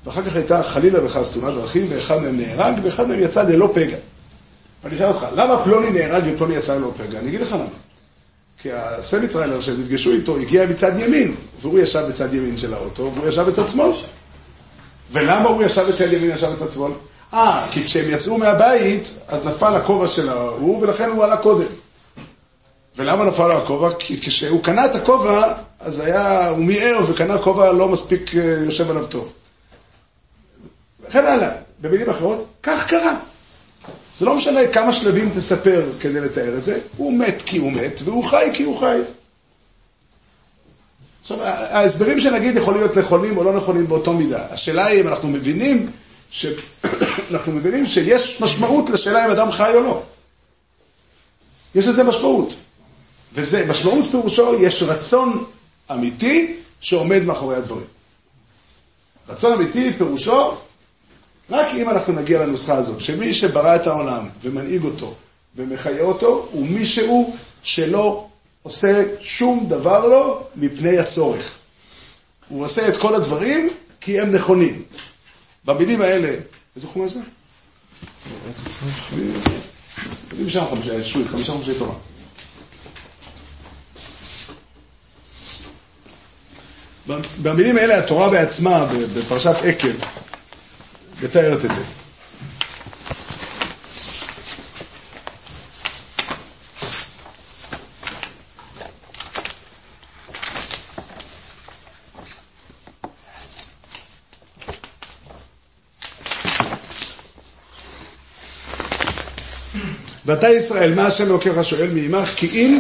ואחר כך הייתה חלילה וחס תאונת דרכים, ואחד מהם נהרג, ואחד מהם יצא ללא פגע. ואני אשאל אותך, למה פלוני נהרג ופלוני יצא ללא פגע? אני אגיד לך למה. כי הסמיטריילר שהם נפגשו איתו הגיע מצד ימין, והוא ישב בצד ימין של האוטו, והוא ישב בצד שמאל. ולמה הוא ישב בצד ימין וישב בצד שמאל? אה, כי כשהם יצאו מהבית, אז נפל הכובע של ההוא, ולכן הוא עלה קודם. ולמה נפל לו הכובע? כי כשהוא קנה את הכובע, אז היה, הוא מיהר וקנה כובע לא מספיק אה, יושב עליו טוב. וכן הלאה. במילים אחרות, כך קרה. זה לא משנה כמה שלבים תספר כדי לתאר את זה, הוא מת כי הוא מת, והוא חי כי הוא חי. עכשיו, ההסברים שנגיד יכולים להיות נכונים או לא נכונים באותו מידה. השאלה היא אם אנחנו מבינים, ש... אנחנו מבינים שיש משמעות לשאלה אם אדם חי או לא. יש לזה משמעות. וזה, משמעות פירושו, יש רצון אמיתי שעומד מאחורי הדברים. רצון אמיתי פירושו, רק אם אנחנו נגיע לנוסחה הזאת, שמי שברא את העולם ומנהיג אותו ומחיה אותו, הוא מישהו שלא עושה שום דבר לו מפני הצורך. הוא עושה את כל הדברים כי הם נכונים. במילים האלה, איזה חומר זה? במילים האלה התורה בעצמה, בפרשת עקב, מתארת את זה. ואתה ישראל, מה השם אלוקיך שואל מעמך? כי אם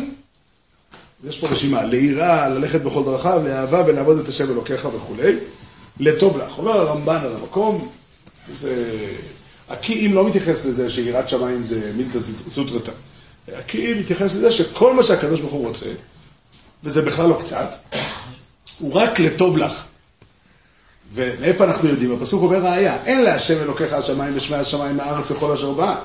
יש פה רשימה, ליראה, ללכת בכל דרכיו, לאהבה ולעבוד את השם אלוקיך וכולי, לטוב לך. אומר הרמב"ן על המקום, זה... הכי אם לא מתייחס לזה שיראת שמיים זה מילתא סוטרתא. הכי אם מתייחס לזה שכל מה שהקדוש ברוך הוא רוצה, וזה בכלל לא קצת, הוא רק לטוב לך. ומאיפה אנחנו יודעים? הפסוק אומר ראיה, אין להשם אלוקיך השמיים ושמי השמיים מהארץ וכל אשר בא.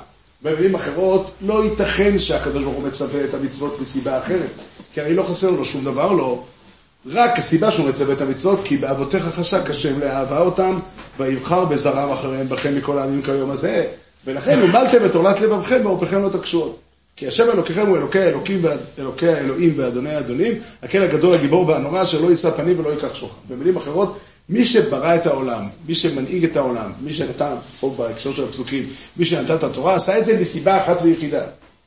במילים אחרות, לא ייתכן שהקדוש ברוך הוא מצווה את המצוות מסיבה אחרת. כי הרי לא חסר לו שום דבר, לא. רק הסיבה שהוא מצווה את המצוות, כי באבותיך חשק השם לאהבה אותם, ויבחר בזרם אחריהם בכם מכל העמים כיום הזה. ולכן הומלתם את עורלת לבבכם ועורפכם לא תקשו כי השם אלוקיכם הוא אלוקי האלוקים ואלוקי האלוהים ואדוני האדונים, הקל הגדול, הגיבור והנורא, אשר לא יישא פנים ולא ייקח שוחד. במילים אחרות, מי שברא את העולם, מי שמנהיג את העולם, מי שנתן, פה בהקשר של הפסוקים, מי שנתן את התורה, עשה את זה מסיבה אחת ויחידה.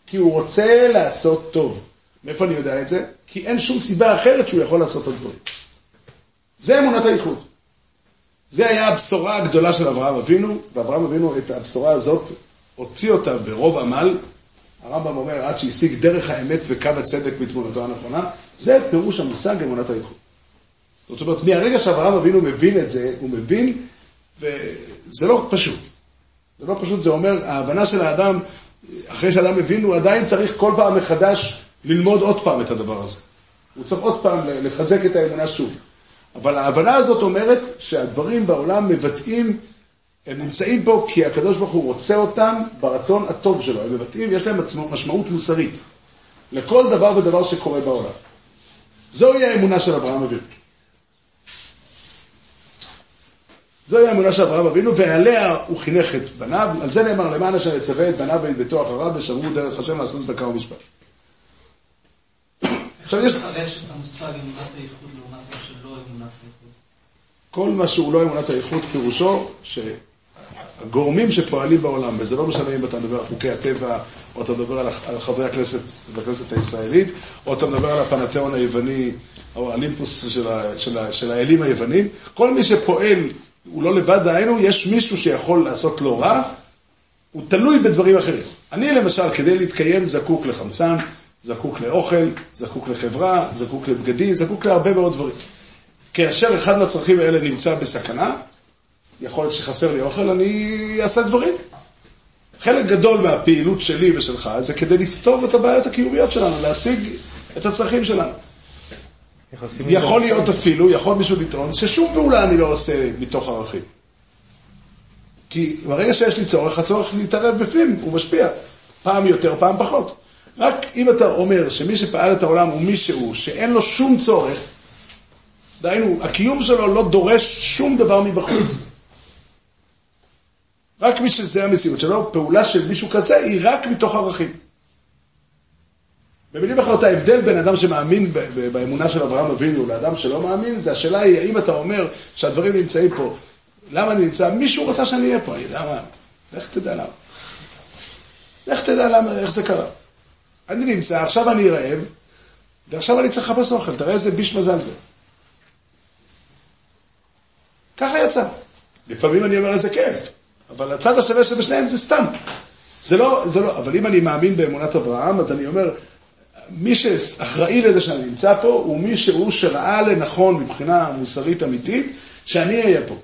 כי הוא רוצה לעשות טוב. מאיפה אני יודע את זה? כי אין שום סיבה אחרת שהוא יכול לעשות את הדברים. זה אמונת הייחוד. זה היה הבשורה הגדולה של אברהם אבינו, ואברהם אבינו את הבשורה הזאת הוציא אותה ברוב עמל. הרמב"ם אומר, עד שהשיג דרך האמת וקו הצדק בתמונתו הנכונה, זה פירוש המושג אמונת הייחוד. זאת אומרת, מהרגע שאברהם אבינו מבין את זה, הוא מבין, וזה לא פשוט. זה לא פשוט, זה אומר, ההבנה של האדם, אחרי שאדם מבין, הוא עדיין צריך כל פעם מחדש ללמוד עוד פעם את הדבר הזה. הוא צריך עוד פעם לחזק את האמונה שוב. אבל ההבנה הזאת אומרת שהדברים בעולם מבטאים, הם נמצאים פה כי הקדוש ברוך הוא רוצה אותם ברצון הטוב שלו. הם מבטאים, יש להם משמעות מוסרית. לכל דבר ודבר שקורה בעולם. זוהי האמונה של אברהם אבינו. זוהי האמונה של אברהם אבינו, ועליה הוא חינך את בניו, על זה נאמר למען אשר יצווה את בניו ואת ביתו אחריו, ושמרו דרך השם לעשות צדקה ומשפט. עכשיו יש... לפרש את המושג אמונת הייחוד לעומת מה שלא אמונת הייחוד. כל מה שהוא לא אמונת האיכות פירושו שהגורמים שפועלים בעולם, וזה לא משנה אם אתה מדבר על חוקי הטבע, או אתה מדבר על, חברי הכנסת בכנסת הישראלית, או אתה מדבר על הפנתיאון היווני, או הלימפוס של, ה, של, ה, של האלים היוונים, כל מי שפועל הוא לא לבד, דהיינו, יש מישהו שיכול לעשות לו רע, הוא תלוי בדברים אחרים. אני למשל, כדי להתקיים, זקוק לחמצן, זקוק לאוכל, זקוק לחברה, זקוק לבגדים, זקוק להרבה מאוד דברים. כאשר אחד מהצרכים האלה נמצא בסכנה, יכול להיות שחסר לי אוכל, אני אעשה דברים. חלק גדול מהפעילות שלי ושלך זה כדי לפתור את הבעיות הקיומיות שלנו, להשיג את הצרכים שלנו. יכול להיות אפילו, יכול מישהו לטעון, ששום פעולה אני לא עושה מתוך ערכים. כי ברגע שיש לי צורך, הצורך להתערב בפנים, הוא משפיע. פעם יותר, פעם פחות. רק אם אתה אומר שמי שפעל את העולם הוא מישהו שאין לו שום צורך, דהיינו, הקיום שלו לא דורש שום דבר מבחוץ. רק מי שזה המציאות שלו, פעולה של מישהו כזה היא רק מתוך ערכים. במילים אחרות, ההבדל בין אדם שמאמין באמונה של אברהם אבינו לאדם שלא מאמין, זה השאלה היא, האם אתה אומר שהדברים נמצאים פה, למה אני נמצא? מישהו רצה שאני אהיה פה, אני יודע מה, לך תדע למה. לך תדע למה, איך זה קרה. אני נמצא, עכשיו אני רעב, ועכשיו אני צריך לחפש אוכל, תראה איזה ביש מזל זה. ככה יצא. לפעמים אני אומר איזה כיף, אבל הצד השווה שבשניהם זה סתם. זה לא, זה לא, אבל אם אני מאמין באמונת אברהם, אז אני אומר, מי שאחראי לזה שאני נמצא פה, הוא מי שהוא שראה לנכון מבחינה מוסרית אמיתית, שאני אהיה פה.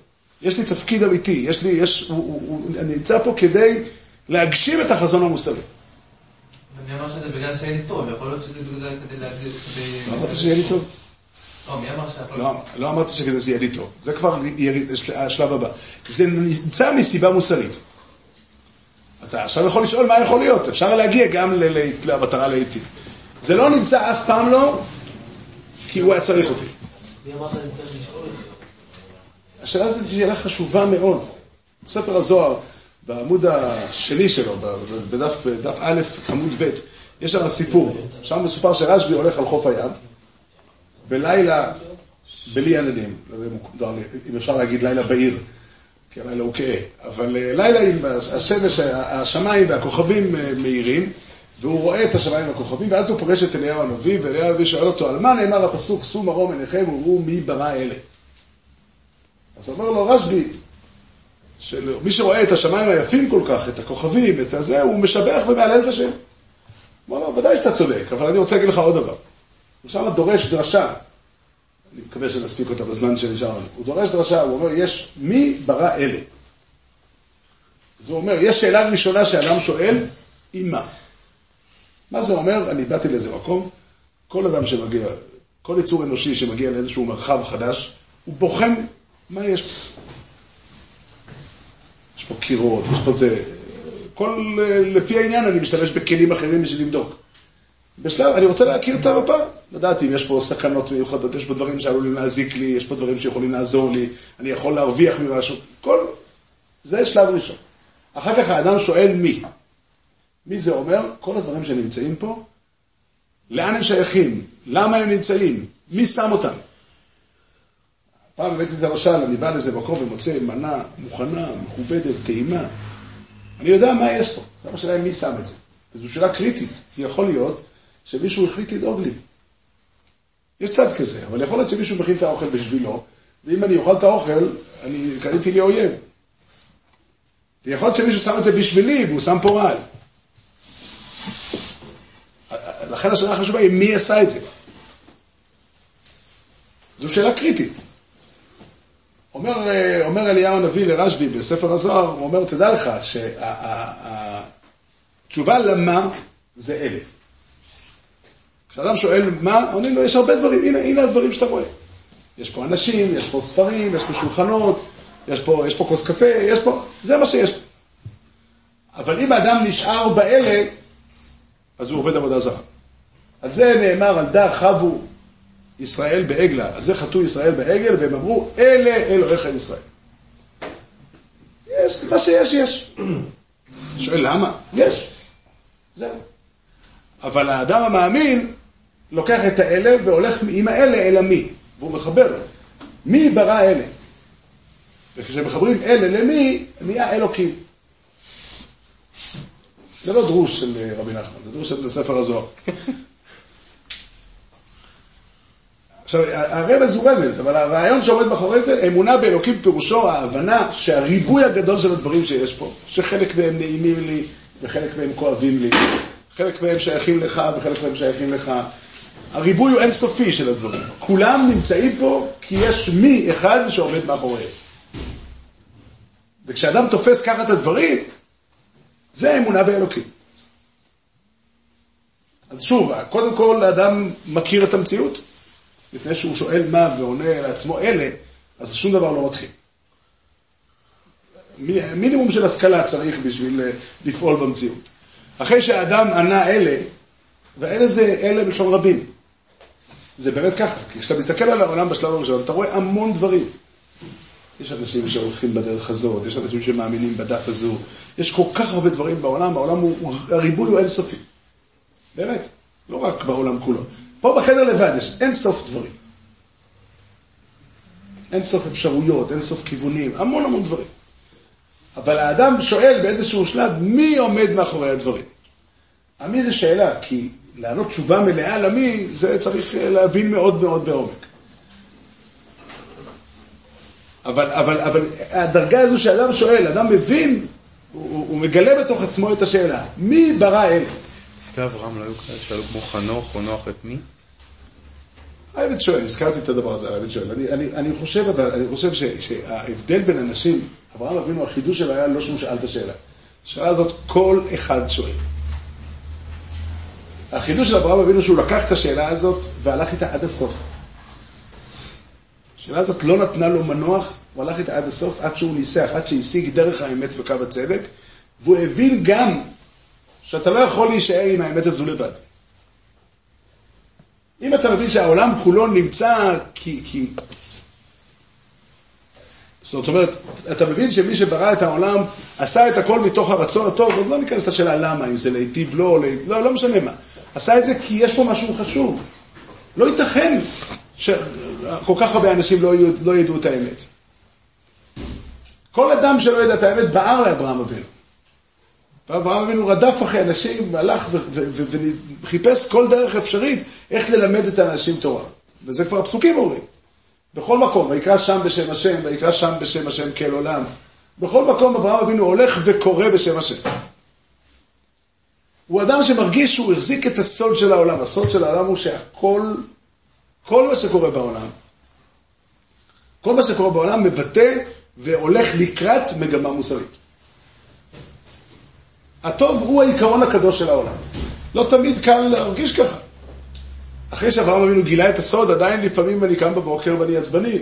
יש לי תפקיד אמיתי, יש לי, יש, הוא, הוא, הוא, אני נמצא פה כדי להגשים את החזון המוסרי. מי אמר שזה בגלל שיהיה לי טוב? יכול להיות שזה בגלל כדי להגדיר... לא אמרתי שיהיה לי טוב. לא, מי אמר שהכל... לא, לא אמרתי שכדי זה יהיה לי טוב. זה כבר יריד, השלב הבא. זה נמצא מסיבה מוסרית. אתה עכשיו יכול לשאול מה יכול להיות. אפשר להגיע גם ל- ל- למטרה לעיתים. זה לא נמצא אף פעם לא, כי הוא היה צריך אותי. מי אמר שאני צריך לשאול את זה? השאלה הזאת היא שאלה חשובה מאוד. ספר הזוהר, בעמוד השני שלו, בדף, בדף א', עמוד ב', יש שם סיפור. שם מסופר שרשב"י הולך על חוף הים, בלילה, בלי עננים, לא לא, אם אפשר להגיד לילה בהיר, כי הלילה הוא כהה, אבל אה, לילה עם השמש, השמיים והכוכבים אה, מאירים, והוא רואה את השמיים והכוכבים, ואז הוא פוגש את אליהו הנביא, ואליהו הנביא שואל אותו, על מה נאמר הפסוק, שאו מרום עיניכם וראו מי ברא אלה. אז אומר לו רשב"י, שמי שרואה את השמיים היפים כל כך, את הכוכבים, את הזה, הוא משבח ומהלל את השם. אמר לו, ודאי שאתה צודק, אבל אני רוצה להגיד לך עוד דבר. הוא שם דורש דרשה, אני מקווה שנספיק אותה בזמן שנשאר לנו. הוא דורש דרשה, הוא אומר, יש, מי ברא אלה? אז הוא אומר, יש שאלה ראשונה שאדם שואל, עם מה? מה זה אומר? אני באתי לאיזה מקום, כל אדם שמגיע, כל יצור אנושי שמגיע לאיזשהו מרחב חדש, הוא בוחן מה יש. יש פה קירות, יש פה זה... כל, לפי העניין אני משתמש בכלים אחרים בשביל לבדוק. בשלב, אני רוצה להכיר את המפה, לדעת אם יש פה סכנות מיוחדות, יש פה דברים שעלולים להזיק לי, יש פה דברים שיכולים לעזור לי, אני יכול להרוויח ממשהו, כל... זה שלב ראשון. אחר כך האדם שואל מי. מי זה אומר? כל הדברים שנמצאים פה, לאן הם שייכים? למה הם נמצאים? מי שם אותם? פעם הבאתי את המשל, אני בא לאיזה מקום ומוצא מנה מוכנה, מכובדת, טעימה. אני יודע מה יש פה. זה השאלה מי שם את זה. וזו שאלה קריטית, כי יכול להיות שמישהו החליט לדאוג לי. יש צד כזה, אבל יכול להיות שמישהו מכין את האוכל בשבילו, ואם אני אוכל את האוכל, אני קניתי לי אויב. ויכול להיות שמישהו שם את זה בשבילי, והוא שם פה רעל. לכן השאלה החשובה היא מי עשה את זה. זו שאלה קריטית. אומר, אומר אליהו הנביא לרשב"י בספר הזוהר, הוא אומר, תדע לך שהתשובה למה זה אלה. כשאדם שואל מה, עונים לו, יש הרבה דברים, הנה, הנה הדברים שאתה רואה. יש פה אנשים, יש פה ספרים, יש פה שולחנות, יש פה, יש פה כוס קפה, יש פה, זה מה שיש. אבל אם האדם נשאר באלה, אז הוא עובד עבודה זרה. על זה נאמר, על דא חבו ישראל בעגלה, על זה חטאו ישראל בעגל, והם אמרו, אלה אלוהיך ישראל. יש, מה שיש, יש. שואל למה? יש. זהו. אבל האדם המאמין לוקח את האלה והולך עם האלה אל המי, והוא מחבר. מי ברא אלה? וכשמחברים אלה למי, נהיה אלוקים. זה לא דרוש של רבי נחמן, זה דרוש של ספר הזוהר. עכשיו, הרמז הוא רמז, אבל הרעיון שעומד מאחורי זה, אמונה באלוקים פירושו ההבנה שהריבוי הגדול של הדברים שיש פה, שחלק מהם נעימים לי וחלק מהם כואבים לי, חלק מהם שייכים לך וחלק מהם שייכים לך. הריבוי הוא אינסופי של הדברים. כולם נמצאים פה כי יש מי אחד שעומד מאחוריהם. וכשאדם תופס ככה את הדברים, זה אמונה באלוקים. אז שוב, קודם כל האדם מכיר את המציאות, לפני שהוא שואל מה ועונה לעצמו אלה, אז שום דבר לא מתחיל. מינימום של השכלה צריך בשביל אה, לפעול במציאות. אחרי שהאדם ענה אלה, ואלה זה אלה בלשון רבים. זה באמת ככה, כי כשאתה מסתכל על העולם בשלב הראשון, אתה רואה המון דברים. יש אנשים שהולכים בדרך הזאת, יש אנשים שמאמינים בדת הזו, יש כל כך הרבה דברים בעולם, העולם הוא, הריבוי הוא אינסופי. באמת, לא רק בעולם כולו. פה בחדר לבד יש אין סוף דברים. אין סוף אפשרויות, אין סוף כיוונים, המון המון דברים. אבל האדם שואל באיזשהו שלב, מי עומד מאחורי הדברים? המי זה שאלה, כי לענות תשובה מלאה למי, זה צריך להבין מאוד מאוד בעומק. אבל, אבל, אבל הדרגה הזו שאדם שואל, אדם מבין, הוא, הוא מגלה בתוך עצמו את השאלה, מי ברא אלה? לפני אברהם לא היו כאלה שאלו כמו חנוך או נוח את מי? העבד שואל, הזכרתי את הדבר הזה, העבד שואל. אני, אני, אני חושב, אבל, אני חושב ש, שההבדל בין אנשים, אברהם אבינו, החידוש שלו היה לא שהוא שאל את השאלה. השאלה הזאת, כל אחד שואל. החידוש של אברהם אבינו שהוא לקח את השאלה הזאת והלך איתה עד הסוף. השאלה הזאת לא נתנה לו מנוח, הוא הלך איתה עד הסוף, עד שהוא ניסח, עד שהשיג דרך האמת וקו הצדק, והוא הבין גם שאתה לא יכול להישאר עם האמת הזו לבד. אם אתה מבין שהעולם כולו נמצא כי... כי... זאת אומרת, אתה מבין שמי שברא את העולם עשה את הכל מתוך הרצון הטוב, עוד לא ניכנס לשאלה למה, אם זה להיטיב לא, לא, לא משנה מה. עשה את זה כי יש פה משהו חשוב. לא ייתכן שכל כך הרבה אנשים לא, לא ידעו את האמת. כל אדם שלא ידע את האמת בער לאברהם אבינו. ואברהם אבינו רדף אחרי אנשים, והלך וחיפש כל דרך אפשרית איך ללמד את האנשים תורה. וזה כבר הפסוקים אומרים. בכל מקום, ויקרא שם בשם השם, ויקרא שם בשם השם כאל עולם. בכל מקום אברהם אבינו הולך וקורא בשם השם. הוא אדם שמרגיש שהוא החזיק את הסוד של העולם. הסוד של העולם הוא שהכל, כל מה שקורה בעולם, כל מה שקורה בעולם מבטא והולך לקראת מגמה מוסרית. הטוב הוא העיקרון הקדוש של העולם. לא תמיד קל להרגיש ככה. אחרי שאברהם אבינו גילה את הסוד, עדיין לפעמים אני קם בבוקר ואני עצבני.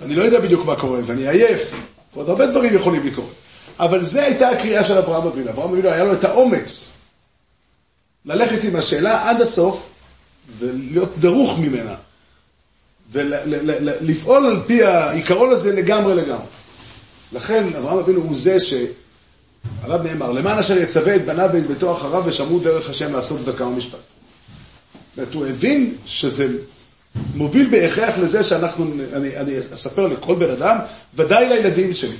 ואני לא יודע בדיוק מה קורה, ואני עייף, ועוד הרבה דברים יכולים לקרות. אבל זו הייתה הקריאה של אברהם אבינו. אברהם אבינו היה לו את האומץ ללכת עם השאלה עד הסוף, ולהיות דרוך ממנה, ולפעול על פי העיקרון הזה לגמרי לגמרי. לכן אברהם אבינו הוא זה ש... עליו נאמר, למען אשר יצווה את בניו ואת ביתו אחריו ושמרו דרך השם לעשות צדקה ומשפט. זאת אומרת, הוא הבין שזה מוביל בהכרח לזה שאנחנו, אני, אני אספר לכל בן אדם, ודאי לילדים שלי.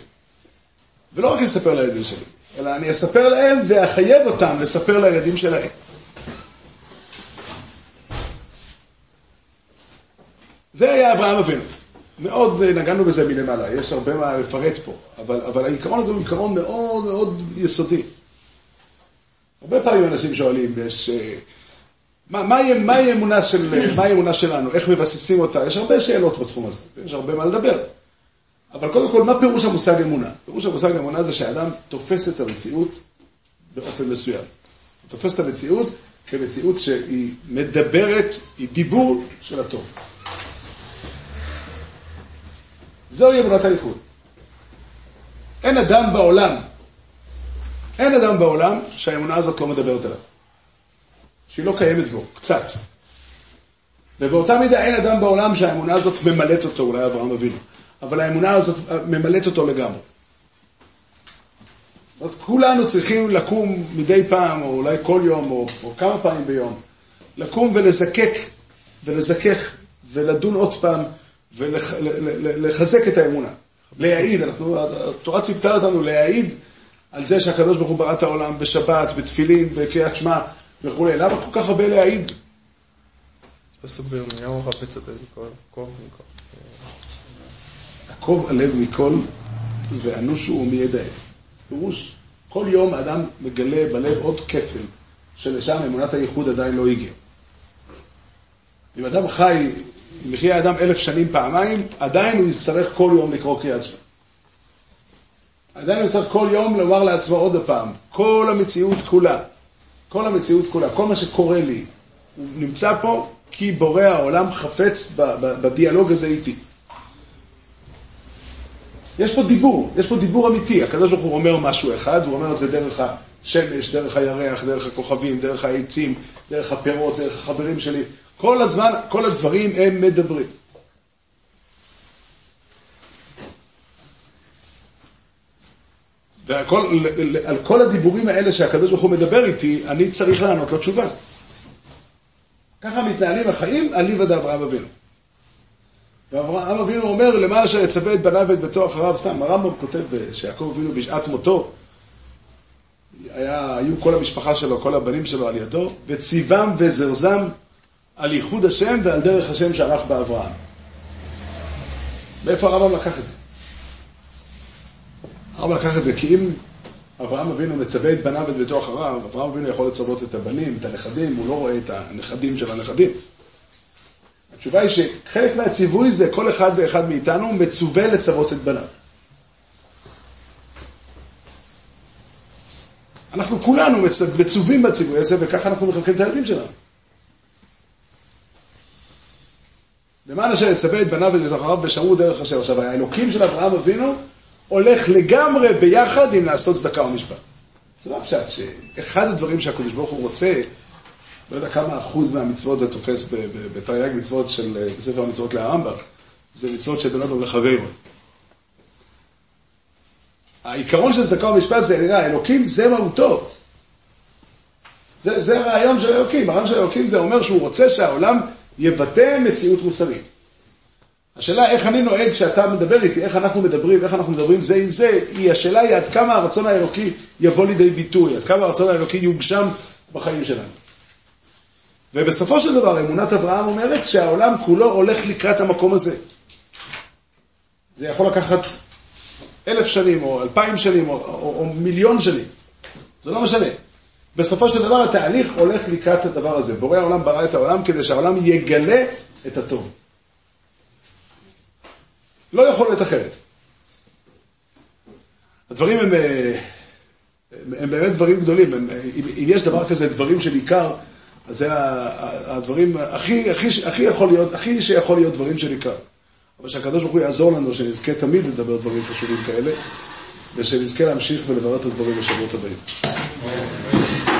ולא רק אספר לילדים שלי, אלא אני אספר להם ואחייב אותם לספר לילדים שלהם. זה היה אברהם אבינו. מאוד נגענו בזה מלמעלה, יש הרבה מה לפרט פה, אבל, אבל העיקרון הזה הוא עיקרון מאוד מאוד יסודי. הרבה פעמים אנשים שואלים, יש... מה, מהי מה האמונה, של, מה האמונה שלנו, איך מבססים אותה? יש הרבה שאלות בתחום הזה, יש הרבה מה לדבר. אבל קודם כל, מה פירוש המושג אמונה? פירוש המושג אמונה זה שאדם תופס את המציאות באופן מסוים. הוא תופס את המציאות כמציאות שהיא מדברת, היא דיבור של הטוב. זוהי אמונת האיחוד. אין אדם בעולם, אין אדם בעולם שהאמונה הזאת לא מדברת עליו. שהיא לא קיימת בו, קצת. ובאותה מידה אין אדם בעולם שהאמונה הזאת ממלאת אותו, אולי אברהם אבינו, אבל האמונה הזאת ממלאת אותו לגמרי. זאת אומרת, כולנו צריכים לקום מדי פעם, או אולי כל יום, או, או כמה פעמים ביום, לקום ולזקק, ולזכך, ולדון עוד פעם, ולחזק את האמונה. להעיד, אנחנו, התורה ציפתה אותנו להעיד על זה שהקדוש ברוך הוא ברא את העולם בשבת, בתפילין, בקריאת שמע וכולי. למה כל כך הרבה להעיד? פסוק בירמיהו חפץ את קוב מכל. עקוב הלב מכל ואנושו מידע. פירוש, כל יום האדם מגלה בלב עוד כפל שלשם אמונת הייחוד עדיין לא הגיע. אם אדם חי, אם יחיה האדם אלף שנים פעמיים, עדיין הוא יצטרך כל יום לקרוא קריאת שמע. עדיין הוא יצטרך כל יום לומר לעצמו עוד פעם, כל המציאות כולה, כל המציאות כולה, כל מה שקורה לי, הוא נמצא פה כי בורא העולם חפץ בדיאלוג הזה איתי. יש פה דיבור, יש פה דיבור אמיתי. הקדוש ברוך הוא אומר משהו אחד, הוא אומר את זה דרך השמש, דרך הירח, דרך הכוכבים, דרך העצים, דרך הפירות, דרך החברים שלי. כל הזמן, כל הדברים הם מדברים. ועל כל הדיבורים האלה שהקדוש ברוך הוא מדבר איתי, אני צריך לענות לו תשובה. ככה מתנהלים החיים על ליבא דאברהם אבינו. ואברהם אבינו אומר, למעלה שיצווה את בניו ואת ביתו אחריו, סתם, הרמב"ם כותב שיעקב אבינו בשעת מותו, היה, היו כל המשפחה שלו, כל הבנים שלו על ידו, וציבם וזרזם על ייחוד השם ועל דרך השם שערך באברהם. מאיפה הרמב"ם לקח את זה? הרמב"ם לקח את זה כי אם אברהם אבינו מצווה את בניו ואת ביתו אחריו, אברהם אבינו יכול לצוות את הבנים, את הנכדים, הוא לא רואה את הנכדים של הנכדים. התשובה היא שחלק מהציווי זה כל אחד ואחד מאיתנו מצווה לצוות את בניו. אנחנו כולנו מצווים בציווי הזה, וככה אנחנו מחלקים את הילדים שלנו. למען אשר יצווה את בניו ואת אחריו ושמעו דרך השם. עכשיו, האלוקים של אברהם אבינו הולך לגמרי ביחד עם לעשות צדקה ומשפט. זה לא הפשט שאחד הדברים שהקדוש ברוך הוא רוצה, לא יודע כמה אחוז מהמצוות זה תופס בתרי"ג מצוות של ספר המצוות להרמב"ם, זה מצוות של בן אדם לחברו. העיקרון של צדקה ומשפט זה נראה, אלוקים זה מהותו. זה, זה הרעיון של אלוקים, הרעיון של אלוקים זה אומר שהוא רוצה שהעולם יבטא מציאות מוסרית. השאלה איך אני נוהג כשאתה מדבר איתי, איך אנחנו מדברים, איך אנחנו מדברים זה עם זה, היא השאלה היא עד כמה הרצון האלוקי יבוא לידי ביטוי, עד כמה הרצון האלוקי יוגשם בחיים שלנו. ובסופו של דבר אמונת אברהם אומרת שהעולם כולו הולך לקראת המקום הזה. זה יכול לקחת אלף שנים, או אלפיים שנים, או, או, או מיליון שנים. זה לא משנה. בסופו של דבר התהליך הולך לקראת הדבר הזה. בורא העולם ברא את העולם כדי שהעולם יגלה את הטוב. לא יכול להיות אחרת. הדברים הם, אה, הם באמת דברים גדולים. הם, אם, אם יש דבר כזה, דברים של עיקר, אז זה הדברים הכי, הכי, הכי יכול להיות, הכי שיכול להיות דברים של עיקר. אבל שהקדוש ברוך הוא יעזור לנו, שנזכה תמיד לדבר דברים חשובים כאלה, ושנזכה להמשיך ולברר את הדברים בשבועות הבאים. Amen.